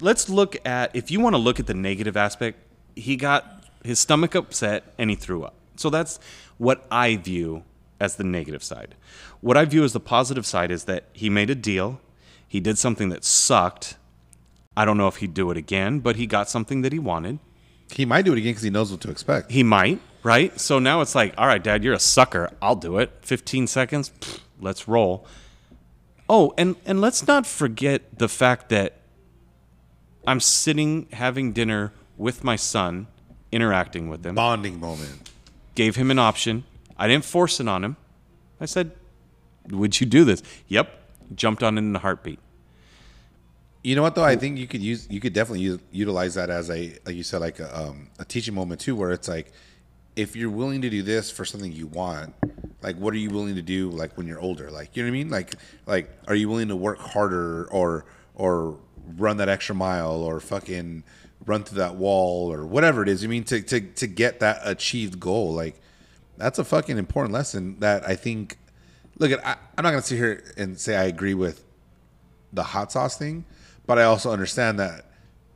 let's look at if you want to look at the negative aspect, he got his stomach upset and he threw up. So that's what I view as the negative side. What I view as the positive side is that he made a deal. He did something that sucked. I don't know if he'd do it again, but he got something that he wanted. he might do it again because he knows what to expect. He might, right? So now it's like, all right, dad, you're a sucker. I'll do it. 15 seconds, pfft, let's roll. Oh, and and let's not forget the fact that I'm sitting having dinner with my son, interacting with him. Bonding moment. Gave him an option. I didn't force it on him. I said, "Would you do this?" Yep. Jumped on it in a heartbeat. You know what though? I think you could use you could definitely use, utilize that as a like you said like a, um, a teaching moment too, where it's like if you're willing to do this for something you want, like what are you willing to do like when you're older? Like you know what I mean? Like like are you willing to work harder or or run that extra mile or fucking run through that wall or whatever it is? You mean to to to get that achieved goal? Like that's a fucking important lesson that I think. Look at I, I'm not gonna sit here and say I agree with the hot sauce thing, but I also understand that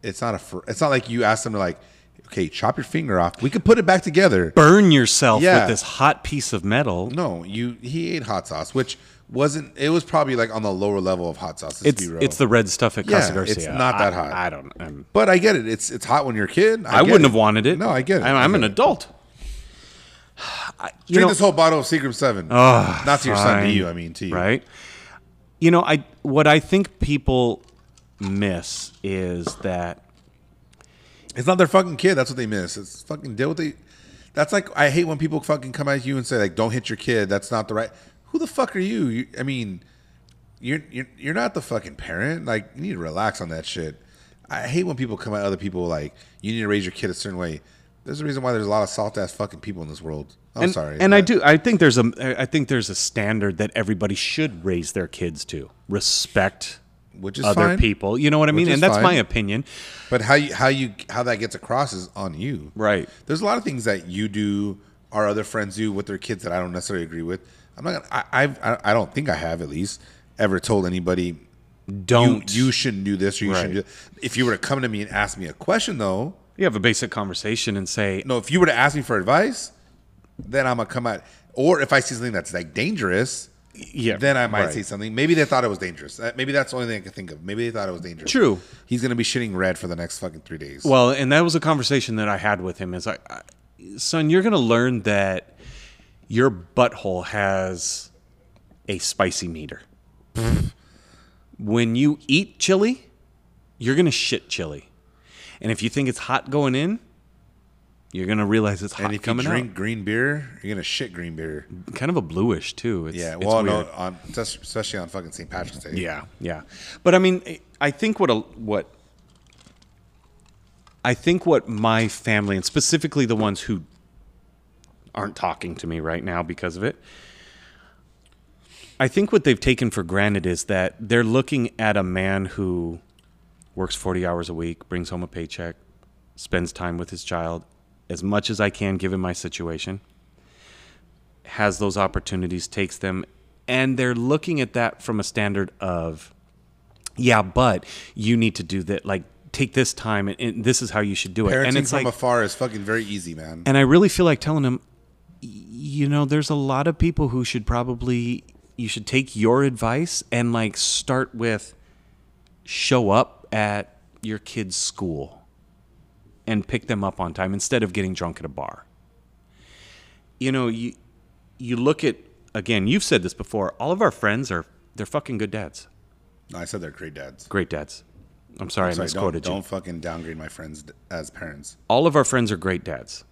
it's not a. It's not like you ask them to like, okay, chop your finger off. We could put it back together. Burn yourself Yeah. with this hot piece of metal. No, you. He ate hot sauce, which wasn't. It was probably like on the lower level of hot sauce. It's it's the red stuff at Casa Yeah, Garcia. it's not that I- hot. I, don't. I'm, But I get it. It's it's hot when you're a kid. I, get wouldn't it. have wanted it. No, I get it. I'm, I I'm an adult. I- you Drink know- this whole bottle of Seagram Seven. Ah, not to your son, to you. I mean, to you. Right. You know, I what I think people miss is that It's not their fucking kid. That's what they miss. It's fucking deal with the. That's like I hate when people fucking come at you and say like, "Don't hit your kid." That's not the right. Who the fuck are you? you I mean, you're you're you're not the fucking parent. Like you need to relax on that shit. I hate when people come at other people like you need to raise your kid a certain way. There's a reason why there's a lot of soft ass fucking people in this world. I'm and, sorry. And I do. I think there's a. I think there's a standard that everybody should raise their kids to respect Which is other fine. people. You know what I mean? And that's fine. my opinion. But how you how you how that gets across is on you. Right. There's a lot of things that you do or other friends do with their kids that I don't necessarily agree with. I'm not gonna I I've, I I don't think I have at least ever told anybody Don't you, you shouldn't do this or you shouldn't do that. If you were to come to me and ask me a question though, You have a basic conversation and say, No, if you were to ask me for advice, then I'm gonna come out. Or if I see something that's like dangerous, yeah, then I might right. say something. Maybe they thought it was dangerous. Maybe that's the only thing I can think of. Maybe they thought it was dangerous. True. He's gonna be shitting red for the next fucking three days. Well, and that was a conversation that I had with him. Is like, I- son, you're going to learn that your butthole has a spicy meter. when you eat chili, you're going to shit chili, and if you think it's hot going in, you're going to realize it's hot and if you coming drink green beer, you're gonna shit green beer. Kind of a bluish too. It's, Yeah. it's Well, weird. no, on especially on fucking St. Patrick's Day. Yeah, yeah. But I mean, I think what a, what I think what my family and specifically the ones who aren't talking to me right now because of it. I think what they've taken for granted is that they're looking at a man who works 40 hours a week, brings home a paycheck, spends time with his child as much as I can given my situation has those opportunities, takes them, and they're looking at that from a standard of, yeah, but you need to do that. Like, take this time, and, and this is how you should do it. Parenting and it's from like, afar is fucking very easy, man. and I really feel like telling y- you know, there's a lot of people who should probably, you should take your advice and like start with, show up at your kid's school, and pick them up on time instead of getting drunk at a bar. You know, you you look at again, you've said this before. All of our friends are they're fucking good dads, No, I said they're great dads. great dads. I'm sorry, Sorry, I don't, misquoted you. don't fucking downgrade my friends as parents. all of our friends are great dads.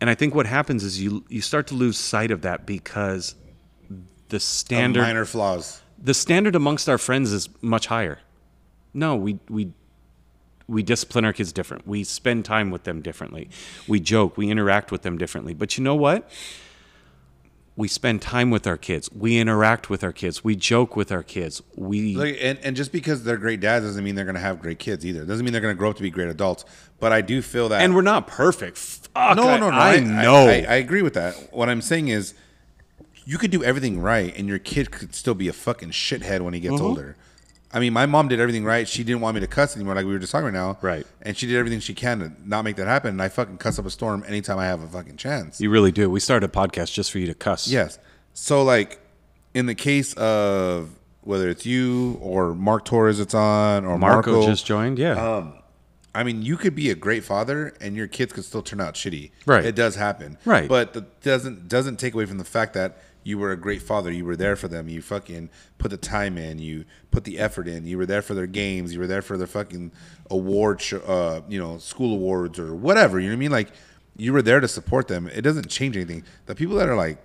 And I think what happens is you you start to lose sight of that because the Of standard minor flaws. the standard amongst our friends is much higher. No, we we we discipline our kids different. We spend time with them differently. We joke, we interact with them differently. But you know what? We spend time with our kids. We interact with our kids. We joke with our kids. We Like, and, and just because they're great dads doesn't mean they're going to have great kids either. Doesn't mean they're going to grow up to be great adults. But I do feel that. and we're not perfect. Fuck, no, I- no, no. I, know. I, I agree with that. What I'm saying is, you could do everything right, and your kid could still be a fucking shithead when he Mm-hmm. gets older. I mean, my mom did everything right. She didn't want me to cuss anymore, like we were just talking right now. Right. And she did everything she can to not make that happen. And I fucking cuss up a storm anytime I have a fucking chance. you really do. We started a podcast just for you to cuss. Yes. So like in the case of whether it's you or Mark Torres it's on or Marco, Marco, just joined. Yeah. Um, I mean, you could be a great father and your kids could still turn out shitty. Right. It does happen. Right. But that doesn't doesn't take away from the fact that you were a great father. You were there for them. You fucking put the time in. You put the effort in. You were there for their games. You were there for their fucking award, sh- uh, you know, school awards or whatever. You know what I mean? Like you were there to support them. It doesn't change anything. The people that are like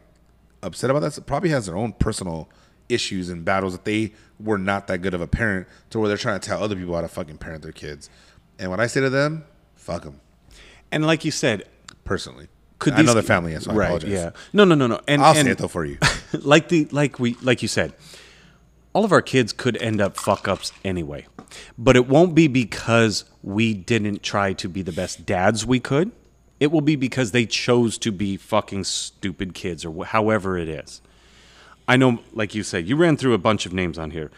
upset about that probably has their own personal issues and battles that they were not that good of a parent to where they're trying to tell other people how to fucking parent their kids. And when I say to them, fuck them and like you said, personally. Could these know their family is, so I right? apologize. Yeah. No, no, no, no. And I'll and say it though for you. like the like we like you said, all of our kids could end up fuck ups anyway, but it won't be because we didn't try to be the best dads we could. It will be because they chose to be fucking stupid kids or wh- however it is. I know, like you said, you ran through a bunch of names on here.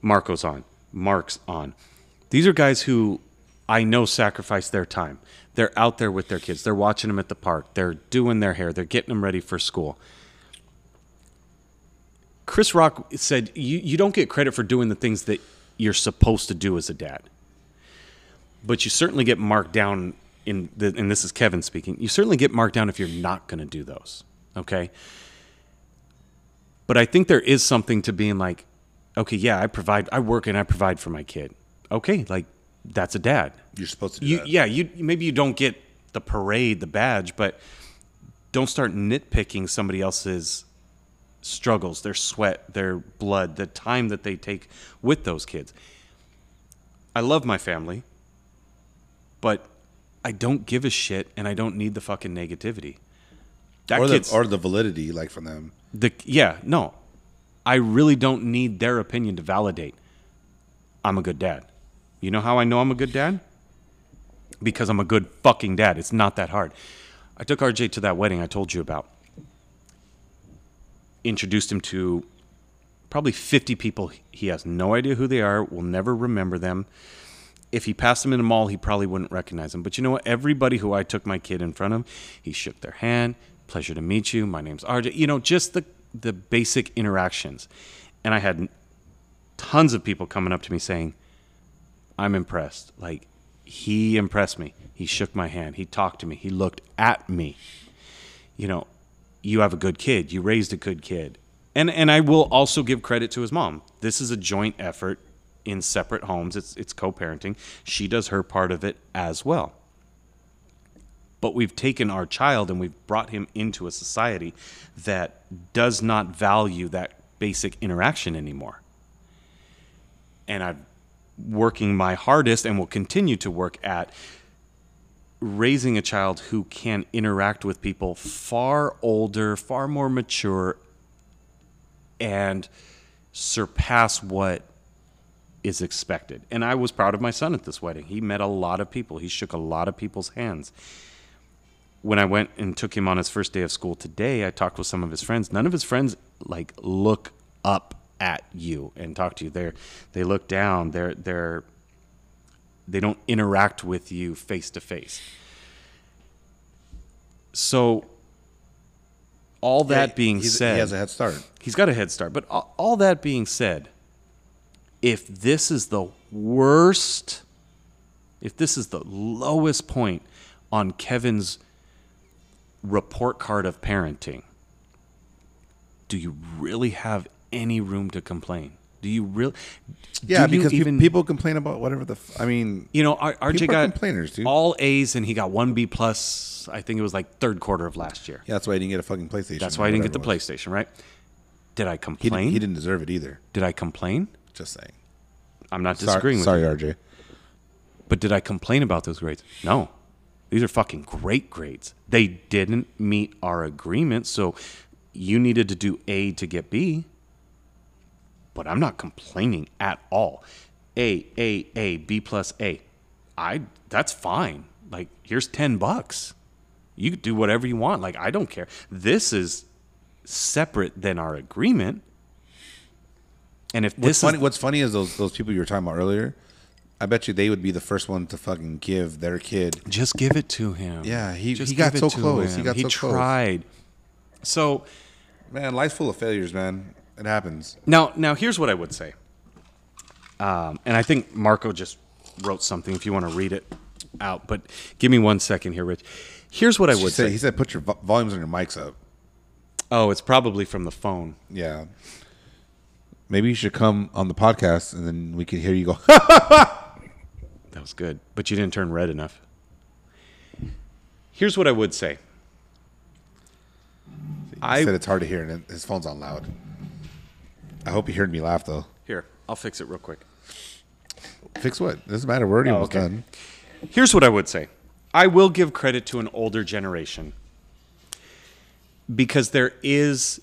Marco's on, Mark's on. These are guys who I know sacrifice their time. They're out there with their kids. They're watching them at the park. They're doing their hair. They're getting them ready for school. Chris Rock said, you, you don't get credit for doing the things that you're supposed to do as a dad. But you certainly get marked down in the, and this is Kevin speaking, you certainly get marked down if you're not going to do those. Okay. But I think there is something to being like, okay, yeah, I provide, I work and I provide for my kid. Okay. Like that's a dad. You're supposed to do You, that. yeah, you maybe you don't get the parade, the badge, but don't start nitpicking somebody else's struggles, their sweat, their blood, the time that they take with those kids. I love my family, but I don't give a shit and I don't need the fucking negativity. That Or the, or the validity, like from them. the yeah, no. I really don't need their opinion to validate I'm a good dad. You know how I know I'm a good dad? Because I'm a good fucking dad. It's not that hard. I took RJ to that wedding I told you about. Introduced him to probably 50 people. He has no idea who they are, will never remember them. if he passed them in a mall, he probably wouldn't recognize them. But you know what? Everybody who I took my kid in front of, he shook their hand. Pleasure to meet you. My name's RJ. You know, just the the basic interactions. And I had tons of people coming up to me saying, "I'm impressed." Like he impressed me. He shook my hand. He talked to me. He looked at me. You know, you have a good kid. You raised a good kid. And and I will also give credit to his mom. This is a joint effort in separate homes. It's it's co-parenting. She does her part of it as well. But we've taken our child and we've brought him into a society that does not value that basic interaction anymore. And I'm working my hardest and will continue to work at raising a child who can interact with people far older, far more mature, and surpass what is expected. And I was proud of my son at this wedding. He met a lot of people, he shook a lot of people's hands. When I went and took him on his first day of school today, I talked with some of his friends. None of his friends like look up at you and talk to you. They're they look down. They're they're they don't interact with you face to face. So all that being said, he has a head start. He's got a head start. But all, all that being said, if this is the worst, if this is the lowest point on Kevin's report card of parenting, do you really have any room to complain? Do you really? Yeah, because even- people complain about whatever the. F- I mean, you know, R- RJ got complainers, dude. all A's and he got one B plus. I think it was like third quarter of last year. yeah, that's why he didn't get a fucking PlayStation. That's why I didn't get the whatever it was. PlayStation, right? Did I He complain? didn't, he didn't deserve it either. Did I complain? Just saying. I'm not Sorry, disagreeing with sorry, you. RJ. But did I complain about those grades? No. These are fucking great grades. They didn't meet our agreement, so you needed to do A to get B. But I'm not complaining at all. A, A, A, B plus A. I that's fine. Like here's 10 bucks. You could do whatever you want. Like I don't care. This is separate than our agreement. And if What's this funny? is What's funny is those those people you were talking about earlier. I bet you they would be the first one to fucking give their kid. Just give it to him. Yeah, he- Just he got so close. He him. got so close. tried. So Man, life's full of failures, man. It happens. now, now here's what I would say. Um, and I think Marco just wrote something. If you want to read it out, but give me one second here, Rich. Here's what I would say. he said, put your vo- volumes on your mics up. Oh, it's probably from the phone. Yeah. Maybe you should come on the podcast and then we could hear you go. That was good, but you didn't turn red enough. Here's what I would say. He I said it's hard to hear and his phone's on loud. I hope you heard me laugh though. here. I'll fix it real quick. Fix what? doesn't matter. We're already Oh, almost okay. done. Here's what I would say I will give credit to an older generation because there is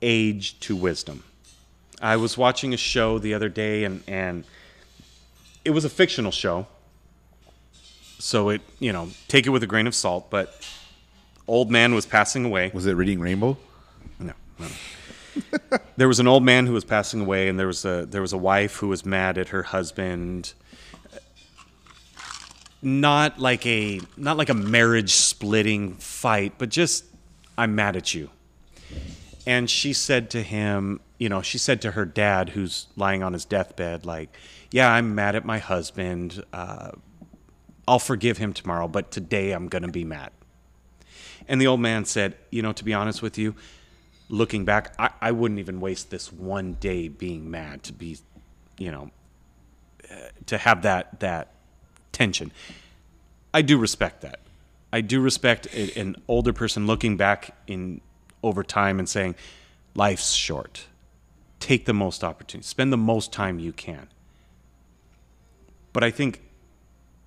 age to wisdom. I was watching a show the other day and, and it was a fictional show. So it, you know, take it with a grain of salt, but old man was passing away. Was it reading Rainbow? No, no. there was an old man who was passing away, and there was a there was a wife who was mad at her husband. Not like a not like a marriage splitting fight, but just I'm mad at you. And she said to him, you know, she said to her dad, who's lying on his deathbed, like, "Yeah, I'm mad at my husband. Uh, I'll forgive him tomorrow, but today I'm gonna be mad." And the old man said, You know, to be honest with you, looking back, I, I wouldn't even waste this one day being mad to be, you know, uh, to have that, that tension. I do respect that. I do respect a, an older person looking back in over time and saying, life's short. Take the most opportunity. Spend the most time you can. But I think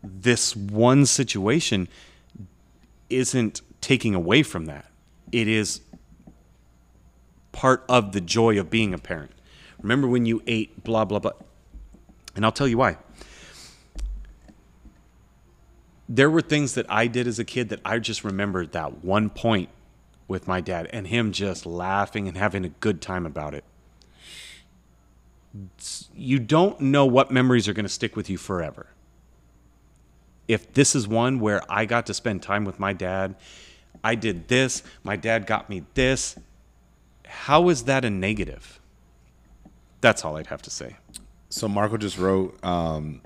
this one situation isn't taking away from that. It is part of the joy of being a parent. Remember when you ate blah, blah, blah. And I'll tell you why. There were things that I did as a kid that I just remembered that one point with my dad and him just laughing and having a good time about it. You don't know what memories are going to stick with you forever. if this is one where I got to spend time with my dad, I did this, my dad got me this, how is that a negative? That's all I'd have to say. So Marco just wrote, um,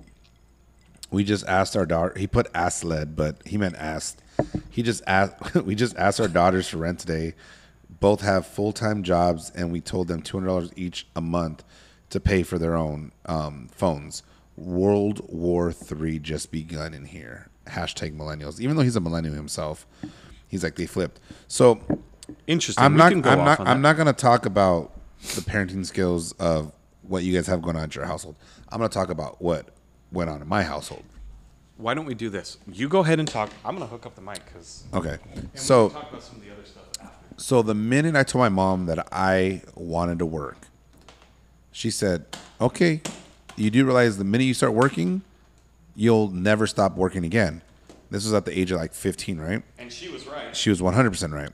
we just asked our daughter. He put ass led, but he meant asked. He just asked. we just asked our daughters for rent today. Both have full time jobs, and we told them two hundred dollars each a month to pay for their own um, phones. World War Three just begun in here. Hashtag millennials. Even though he's a millennial himself, he's like they flipped. So Interesting. I'm We not. can go I'm not. I'm not going to talk about the parenting skills of what you guys have going on at your household. I'm going to talk about what went on in my household. Why don't we do this? You go ahead and talk. I'm going to hook up the mic because. Okay. So, talk about some of the other stuff after. so the minute I told my mom that I wanted to work, she said, "Okay, you do realize the minute you start working, you'll never stop working again." This was at the age of like 15, right? And she was right. She was 100% right.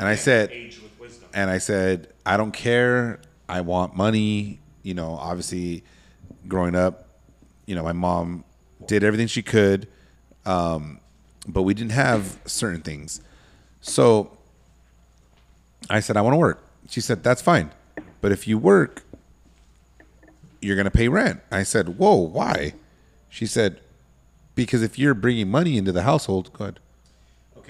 And I said, age with wisdom. and I said, I don't care. I want money. You know, obviously, growing up, you know, my mom did everything she could, um, but we didn't have certain things. So I said, I want to work. She said, That's fine. But if you work, you're going to pay rent. I said, Whoa, why? She said, Because if you're bringing money into the household, go ahead.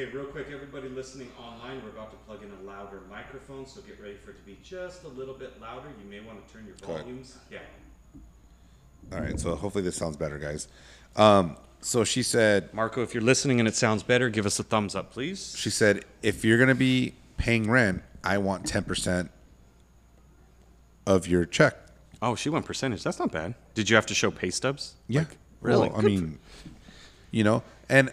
Okay, real quick, everybody listening online, we're about to plug in a louder microphone, so get ready for it to be just a little bit louder. You may want to turn your ahead. volumes. Yeah. All right. So hopefully this sounds better, guys. Um, so she said, Marco, if you're listening and it sounds better, give us a thumbs up, please. she said, if you're gonna be paying rent, I want ten percent of your check. Oh, she went percentage. That's not bad. Did you have to show pay stubs? Yeah, really? Well, I mean, you know, and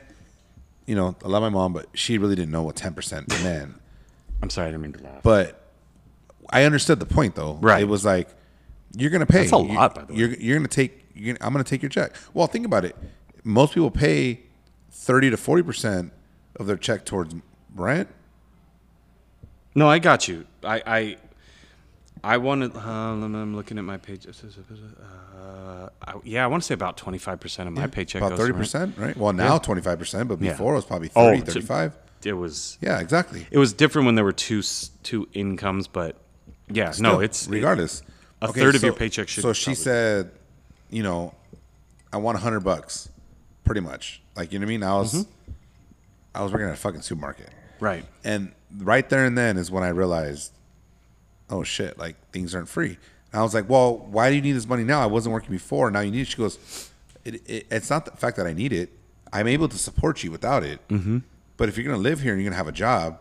you know, I love my mom, but she really didn't know what ten percent meant. I'm sorry, I didn't mean to laugh. But I understood the point, though. Right. It was like you're gonna pay. That's a lot, by the way. You're you're gonna take. You're gonna, I'm gonna take your check. Well, think about it. Most people pay thirty to forty percent of their check towards rent. No, I got you. I I, I wanted. Uh, I'm looking at my page. Uh, I, yeah, I want to say about 25 percent of my paycheck About 30 percent, right? Well, now twenty five percent, but Yeah. before it was probably Oh, 30, to- 35. It was. Yeah, exactly. It was different when there were two two incomes, but yeah, no, it's regardless. a third of your paycheck should So she probably- said, you know, I want hundred bucks, pretty much. Like you know what I mean? I was, Mm-hmm. I was working at a fucking supermarket, right. and right there and then is when I realized, oh shit, like things aren't free. And I was like, well, why do you need this money now? I wasn't working before. Now you need it. She goes, it, it, it's not the fact that I need it. I'm able to support you without it. Mm-hmm. But if you're gonna live here and you're gonna have a job,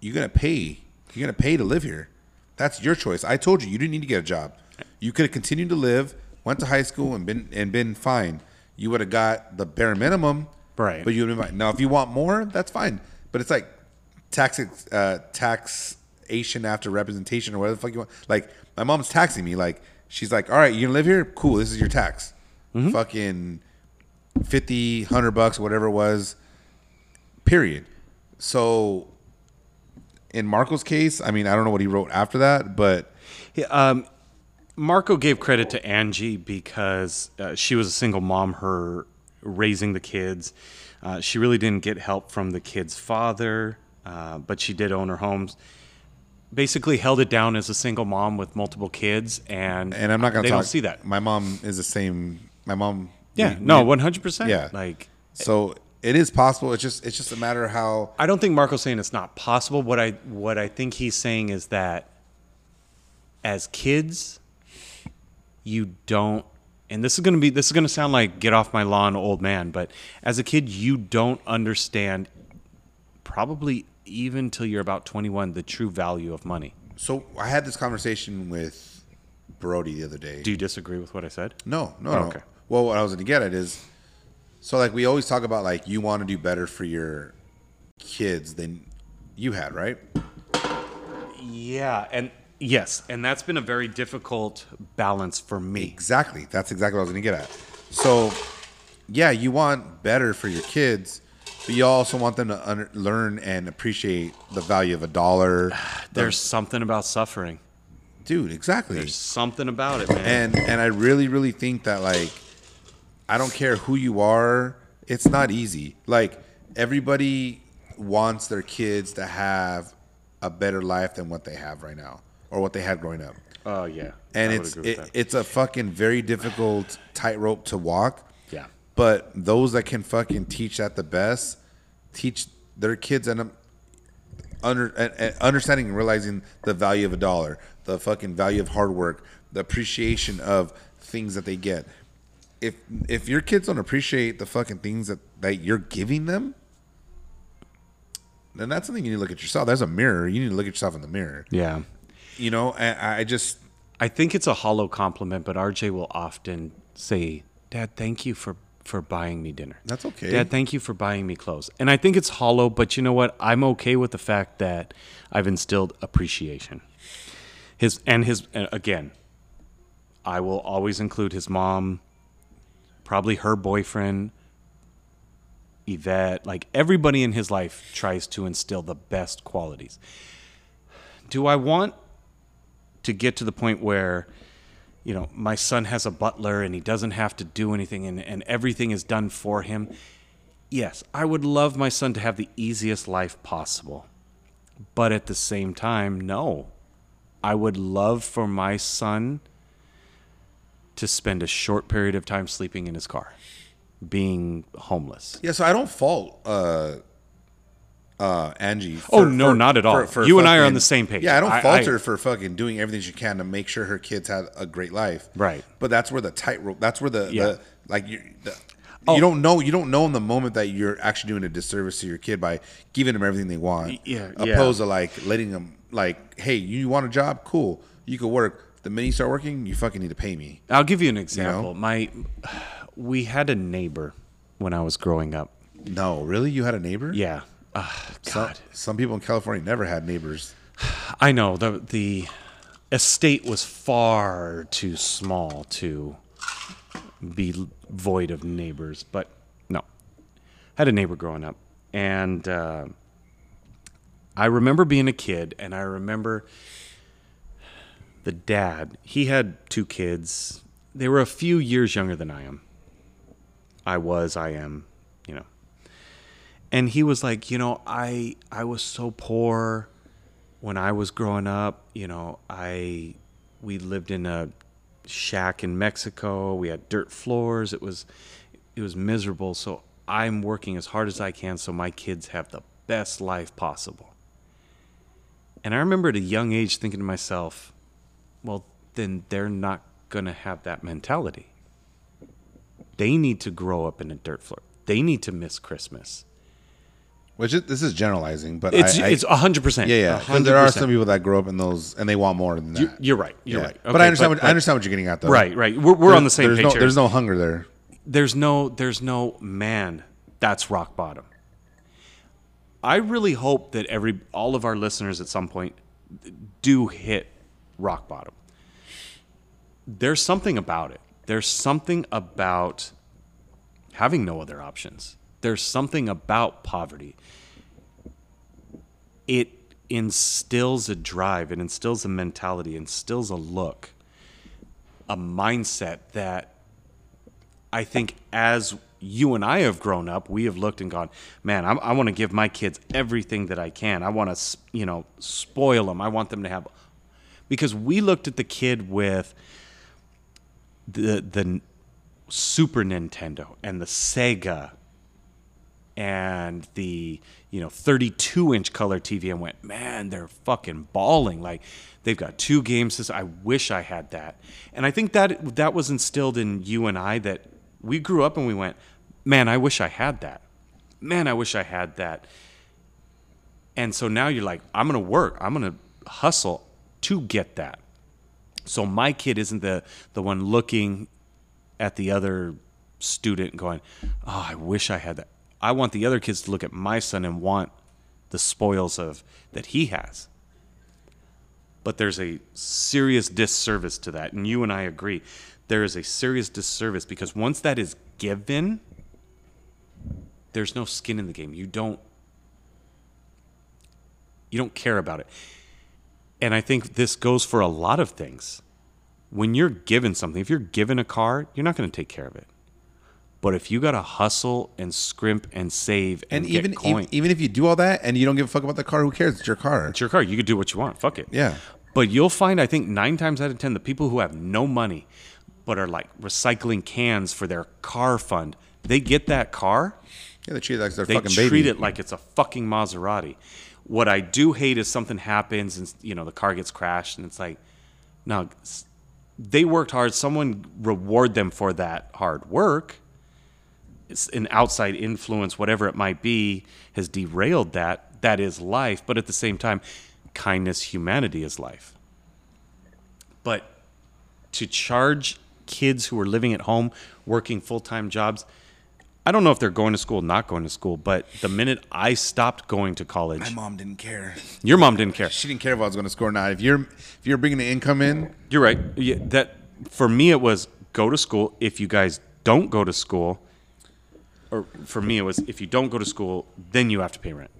you're gonna pay. You're gonna pay to live here. That's your choice. I told you you didn't need to get a job. You could have continued to live, went to high school, and been and been fine. You would have got the bare minimum, Right. But you would have. Now, if you want more, that's fine. But it's like tax uh, taxation after representation or whatever the fuck you want. Like my mom's taxing me. Like she's like, all right, you gonna live here? Cool. This is your tax. Fucking 50, 100 bucks, whatever it was. Period. So in Marco's case, I mean, I don't know what he wrote after that, but Yeah, um, Marco gave credit to Angie because uh, she was a single mom, her raising the kids. Uh, she really didn't get help from the kid's father, uh, but she did own her homes. Basically, held it down as a single mom with multiple kids, and and I'm not gonna They talk. don't see that. My mom is the same. My mom. Yeah, we- no, one hundred percent. Yeah. like So it is possible. It's just it's just a matter of how. I don't think Marco's saying it's not possible. What I what I think he's saying is that as kids, you don't and this is gonna be this is gonna sound like get off my lawn old man, but as a kid you don't understand probably even till you're about twenty one the true value of money. So I had this conversation with Brody the other day. Do you disagree with what I said? No, no, Oh, no. okay. Well, what I was going to get at is, so like we always talk about like you want to do better for your kids than you had, right? Yeah, and yes, and that's been a very difficult balance for me. Exactly. That's exactly what I was going to get at. So, yeah, you want better for your kids, but you also want them to under, learn and appreciate the value of a dollar. There's something about suffering. dude, exactly. There's something about it, man. and and I really really think that like I don't care who you are. It's not easy. Like everybody wants their kids to have a better life than what they have right now or what they had growing up. Oh yeah, And I it's it, it's a fucking very difficult tightrope to walk. But those that can fucking teach that the best, teach their kids and um, under and, and understanding and realizing the value of a dollar, the fucking value of hard work, the appreciation of things that they get. If if your kids don't appreciate the fucking things that, that you're giving them, then that's something you need to look at yourself. There's a mirror. You need to look at yourself in the mirror. Yeah. You know, I I just I think it's a hollow compliment, but RJ will often say, "Dad, thank you for for buying me dinner." That's okay. Dad, thank you for buying me clothes. And I think it's hollow, but you know what? I'm okay with the fact that I've instilled appreciation. His and his and again, I will always include his mom, probably her boyfriend, Yvette, like everybody in his life tries to instill the best qualities. Do I want to get to the point where you know my son has a butler and he doesn't have to do anything and, and everything is done for him. Yes i would love my son to have the easiest life possible. But at the same time no. I would love for my son to spend a short period of time sleeping in his car being homeless. Yeah, so I don't fault uh, uh, Angie. Oh, no, not at all. You and I are on the same page. Yeah, I don't I- fault I- for fucking doing everything she can to make sure her kids had a great life. Right. But that's where the tightrope. That's where the, Yeah. the like you. The, Oh. You don't know. You don't know in the moment that you're actually doing a disservice to your kid by giving them everything they want. yeah, Opposed yeah. to like letting them like, hey, you want a job? Cool, you could work. The minute you start working, you fucking need to pay me. I'll give you an example. My, we had a neighbor when I was growing up. No, really, you had a neighbor? Yeah. Some, God, some people in California never had neighbors. I know the the estate was far too small to be void of neighbors, but no, had a neighbor growing up, and uh, I remember being a kid, and I remember the dad. He had two kids. They were a few years younger than I am. I was, I am. And he was like, you know, I I was so poor when I was growing up, you know, I we lived in a shack in Mexico. We had dirt floors. It was it was miserable. So I'm working as hard as I can so my kids have the best life possible. And I remember at a young age thinking to myself, well, then they're not going to have that mentality. They need to grow up in a dirt floor. They need to miss Christmas. Which is, this is generalizing, but It's I, I, it's hundred percent. yeah, yeah. There are some people that grow up in those and they want more than that. You're, you're right. You're Yeah. right. but I understand. what, I understand what you're getting at, though. Right, right. We're, we're on the same there's page No, here. there's no hunger there. there's no there's no man that's rock bottom i really hope that every all of our listeners at some point do hit rock bottom there's something about it there's something about having no other options there's something about poverty it instills a drive it instills a mentality instills a look a mindset that I think as you and I have grown up, we have looked and gone, man, I'm, I want to give my kids everything that I can. I want to, you know, spoil them. I want them to have, because we looked at the kid with the the Super Nintendo and the Sega and the you know 32 inch color TV and went, man, they're fucking balling. Like they've got two games. I wish I had that. And I think that that was instilled in you and I that we grew up and we went, man, I wish I had that. Man, I wish I had that. And so now you're like, I'm gonna work. I'm gonna hustle to get that. So my kid isn't the the one looking at the other student going, "Oh, I wish I had that." I want the other kids to look at my son and want the spoils of that he has. But there's a serious disservice to that, and you and I agree. There is a serious disservice because once that is given, there's no skin in the game. You don't you don't care about it. And I think this goes for a lot of things. When you're given something, if you're given a car, you're not going to take care of it. But if you got to hustle and scrimp and save and, And get even e- coin, even if you do all that and you don't give a fuck about the car, who cares? It's your car. it's your car. You could do what you want. Fuck it. Yeah. But you'll find, I think, nine times out of ten, the people who have no money but are like recycling cans for their car fund, they get that car. Yeah, they treat it like their They fucking baby. They treat it like it's a fucking Maserati. What I do hate is something happens and you know the car gets crashed and it's like, no, they worked hard. Someone reward them for that hard work. It's an outside influence, whatever it might be, has derailed that. That is life, but at the same time, kindness, humanity is life. But to charge kids who are living at home, working full time jobs, I don't know if they're going to school, not going to school, but the minute I stopped going to college, My mom didn't care. your mom didn't care. She didn't care if I was going to score or not. If you're if you're bringing the income in, You're right. Yeah, that for me it was go to school. If you guys don't go to school, or for me it was if you don't go to school, then you have to pay rent.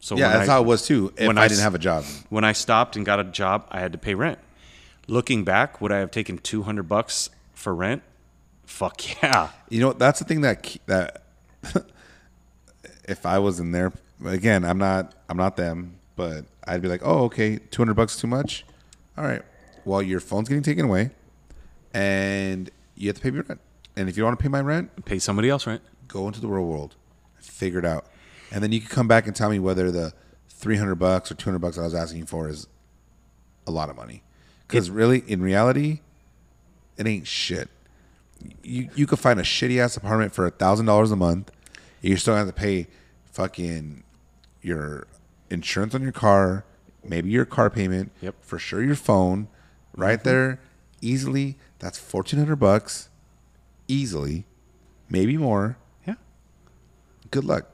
So yeah, that's I- how it was too. If when I, I didn't have a job, When I stopped and got a job, I had to pay rent. Looking back, would I have taken two hundred bucks for rent? Fuck yeah. you know that's the thing that that if I was in there again, I'm not I'm not them, but I'd be like, oh okay, two hundred bucks too much. All right, well your phone's getting taken away, and you have to pay me rent. And if you don't want to pay my rent, Pay somebody else rent. Go into the real world, and figure it out, and then you can come back and tell me whether the three hundred bucks or two hundred bucks I was asking for is a lot of money. Because really, in reality, it ain't shit. You you could find a shitty ass apartment for a thousand dollars a month. You still have to pay fucking your insurance on your car, maybe your car payment, Yep. for sure your phone, right mm-hmm. there, easily. That's fourteen hundred bucks, easily, maybe more. Good luck.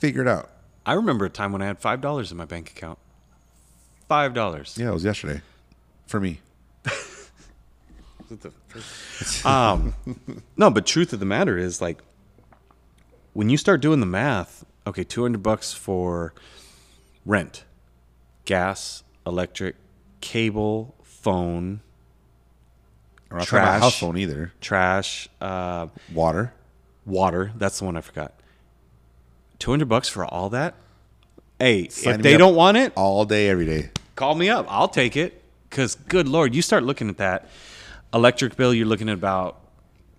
Figure it out. I remember a time when I had five dollars in my bank account. Five dollars. Yeah, it was yesterday, for me. Um, no, but truth of the matter is like when you start doing the math, okay, 200 bucks for rent, gas, electric, cable, phone, I'm not talking about Trash. house phone either. trash, uh, Water. water. That's the one I forgot. 200 bucks for all that? Hey, Sign if they don't want it, all day, every day. call me up. I'll take it. Because good lord, you start looking at that electric bill. You're looking at about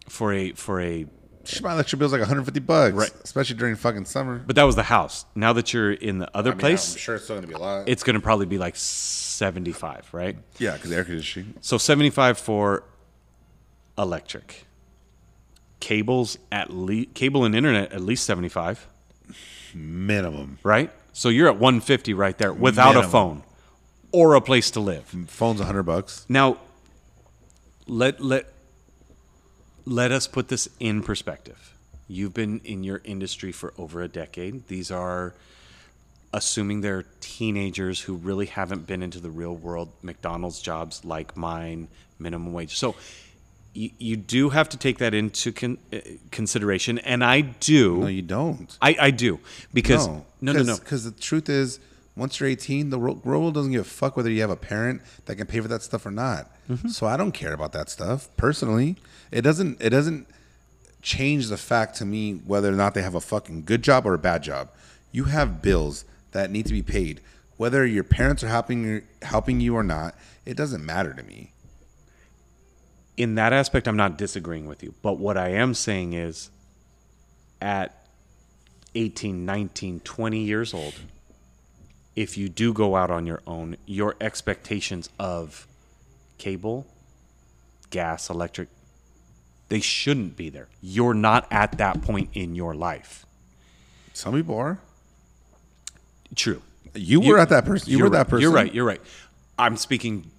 for a for a. Shit, My electric bill's like 150 bucks, Right. Especially during fucking summer. But that was the house. Now that you're in the other place, I'm sure it's still gonna be a lot. it's going to probably be like 75, right? yeah, because air conditioning. So 75 for electric. Cables at least cable and internet at least 75, Minimum. right? So you're at 150 right there without a phone or a place to live. Phone's 100 bucks. Now, let let let us put this in perspective. You've been in your industry for over a decade. These are assuming they're teenagers who really haven't been into the real world McDonald's jobs like mine, minimum wage. So you, you do have to take that into con- uh, consideration, and I do. No, you don't. I, I do because no, no, no. Because the truth is, once you're 18, the ro- world doesn't give a fuck whether you have a parent that can pay for that stuff or not. Mm-hmm. So I don't care about that stuff personally. It doesn't. It doesn't change the fact to me whether or not they have a fucking good job or a bad job. You have bills that need to be paid, whether your parents are helping helping you or not. It doesn't matter to me. In that aspect, I'm not disagreeing with you. But what I am saying is at 18, 19, 20 years old, if you do go out on your own, your expectations of cable, gas, electric, they shouldn't be there. You're not at that point in your life. Some people are. True. You were at that person. You were that right. person. You're right. You're right. I'm speaking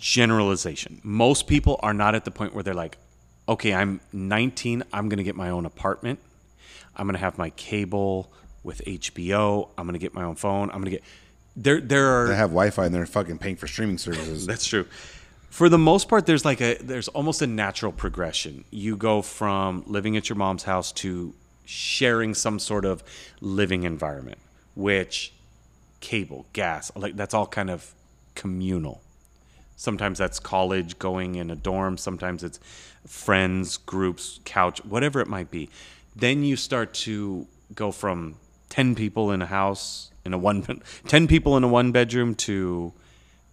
generalization. Most people are not at the point where they're like, okay, I'm 19. I'm going to get my own apartment. I'm going to have my cable with HBO. I'm going to get my own phone. I'm going to get. There, there are. They have Wi-Fi and they're fucking paying for streaming services. That's true. For the most part, there's like a there's almost a natural progression. You go from living at your mom's house to sharing some sort of living environment, which cable, gas, like that's all kind of communal. Sometimes that's college, going in a dorm. Sometimes it's friends, groups, couch, whatever it might be. Then you start to go from 10 people in a house, in a one, 10 people in a one bedroom to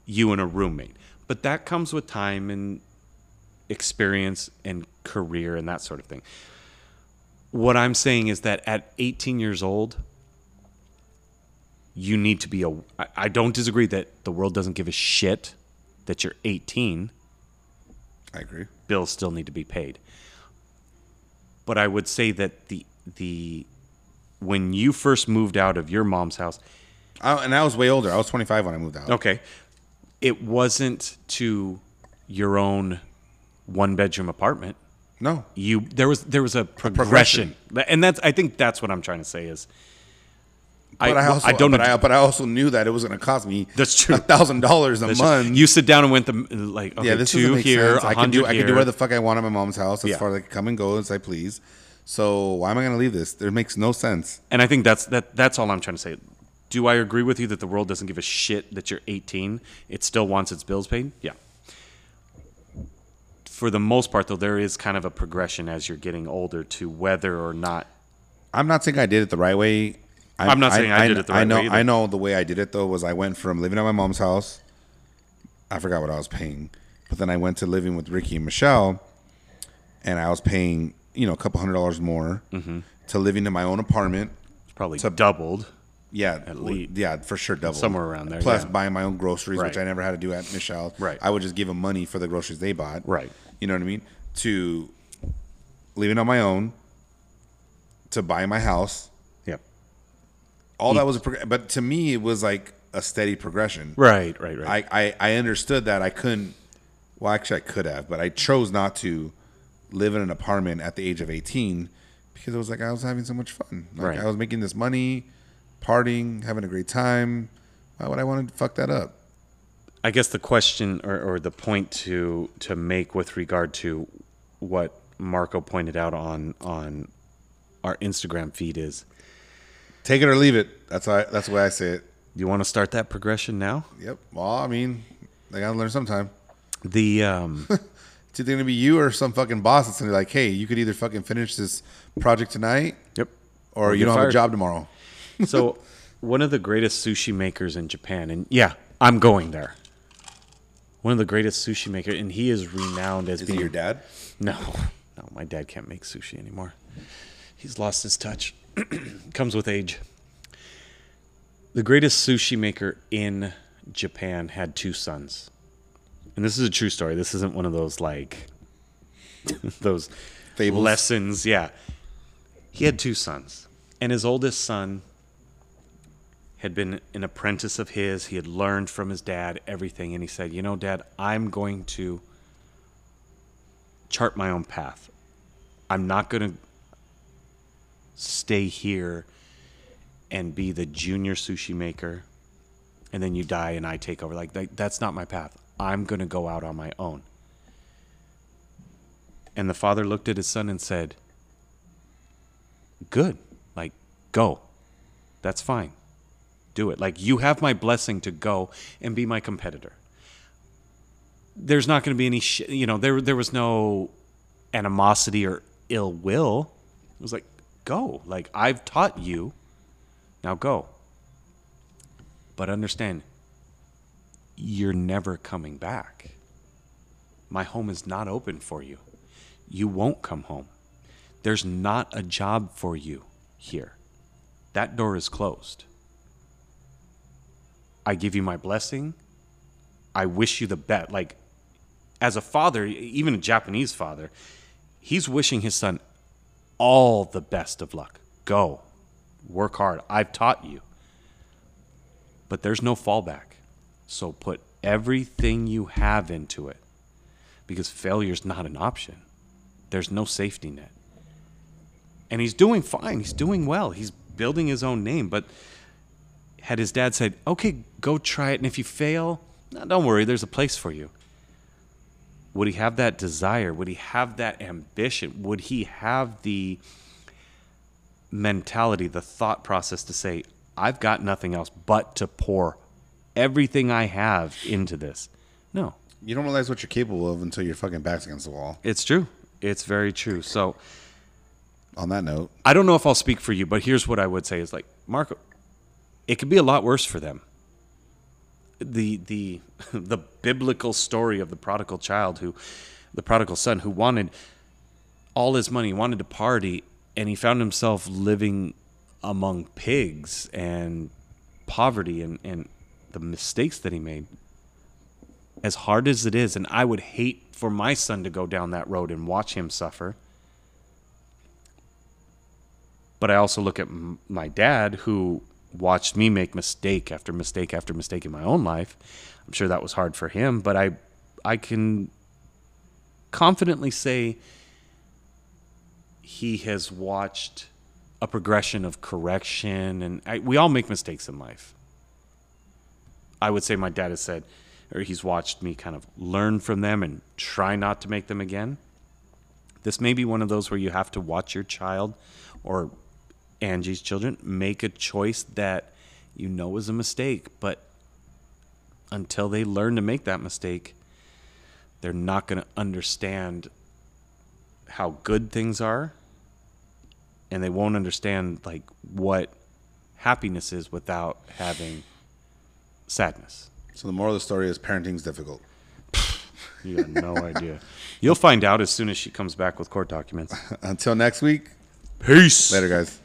you and a roommate. But that comes with time and experience and career and that sort of thing. What I'm saying is that at 18 years old, you need to be a. I don't disagree that the world doesn't give a shit that you're 18. I agree. Bills still need to be paid. But I would say that the the when you first moved out of your mom's house, I, and I was way older. I was 25 when I moved out. okay, it wasn't to your own one bedroom apartment. No. you there was there was a progression, and that's I think that's what I'm trying to say is But I, also, I don't but I, but I also knew that it was going to cost me That's true. a thousand dollars a that's month. you sit down and went the like okay, yeah, this doesn't two make here, sense. I can do I can do whatever the fuck I want at my mom's house as Yeah. far as I can come and go as I please. So why am I going to leave this? There makes no sense. and I think that's that that's all I'm trying to say. Do I agree with you that the world doesn't give a shit that you're 18? It still wants its bills paid? Yeah. For the most part, though, there is kind of a progression as you're getting older to whether or not. I'm not saying I did it the right way. I, I'm not saying I did it the I know, way either. I know the way I did it though was I went from living at my mom's house. I forgot what I was paying, but then I went to living with Ricky and Michelle, and I was paying you know a couple hundred dollars more Mm-hmm. to living in my own apartment. It's probably To- doubled. Yeah, At least. yeah, for sure, double Somewhere around there, Plus yeah. buying my own groceries, which I never had to do at Michelle. Right. I would just give them money for the groceries they bought. Right. You know what I mean? To living on my own, to buy my house. All that was a prog- but to me it was like a steady progression. Right, right, right. I, I I understood that I couldn't. Well, actually, I could have, but I chose not to live in an apartment at the age of eighteen because it was like I was having so much fun. Like Right. I was making this money, partying, having a great time. Why would I want to fuck that up? I guess the question or, or the point to to make with regard to what Marco pointed out on on our Instagram feed is Take it or leave it. That's why. That's the way I say it. you want to start that progression now? Yep. Well, I mean, they gotta learn sometime. The um It's either gonna be you or some fucking boss that's gonna be like, "Hey, you could either fucking finish this project tonight, yep. or you don't have a job tomorrow." So one of the greatest sushi makers in Japan, and yeah, I'm going there. One of the greatest sushi maker, and he is renowned as Is being your dad? No, no, my dad can't make sushi anymore. He's lost his touch. Comes with age. The greatest sushi maker in Japan had two sons. And this is a true story. This isn't one of those like those Fables? lessons. Yeah. He had two sons. And his oldest son had been an apprentice of his. He had learned from his dad everything. And he said, You know, Dad, I'm going to chart my own path. I'm not going to stay here and be the junior sushi maker and then you die and I take over. Like, that, that's not my path. I'm going to go out on my own. And the father looked at his son and said, Good. Like, go. That's fine. Do it. Like, you have my blessing to go and be my competitor there's not going to be any sh- you know there there was no animosity or ill will it was like go. Like i've taught you. Now go. But understand you're never coming back. My home is not open for you. You won't come home. There's not a job for you here. That door is closed. I give you my blessing. I wish you the best. Like, as a father, even a Japanese father, he's wishing his son all the best of luck. Go, work hard. I've taught you. But there's no fallback. So put everything you have into it because failure's not an option. There's no safety net. And he's doing fine. He's doing well. He's building his own name. But had his dad said, okay, go try it. And if you fail, no, don't worry, there's a place for you. Would he have that desire? Would he have that ambition? Would he have the mentality, the thought process to say, I've got nothing else but to pour everything I have into this? No. You don't realize what you're capable of until your fucking back's against the wall. It's true. It's very true. So On that note, I don't know if I'll speak for you, but here's what I would say is like, Marco, it could be a lot worse for them. The the the biblical story of the prodigal child who the prodigal son who wanted all his money, wanted to party, and he found himself living among pigs and poverty and, and the mistakes that he made. As hard as it is, and I would hate for my son to go down that road and watch him suffer but I also look at my dad who watched me make mistake after mistake after mistake in my own life. I'm sure that was hard for him, but I I can confidently say he has watched a progression of correction and I, we all make mistakes in life. I would say my dad has said or he's watched me kind of learn from them and try not to make them again. This may be one of those where you have to watch your child or Angie's children make a choice that you know is a mistake, but until they learn to make that mistake, they're not going to understand how good things are and they won't understand like what happiness is without having sadness. so the moral of the story is parenting's difficult. You have no idea. You'll find out as soon as she comes back with court documents. Until next week, Peace. later, guys.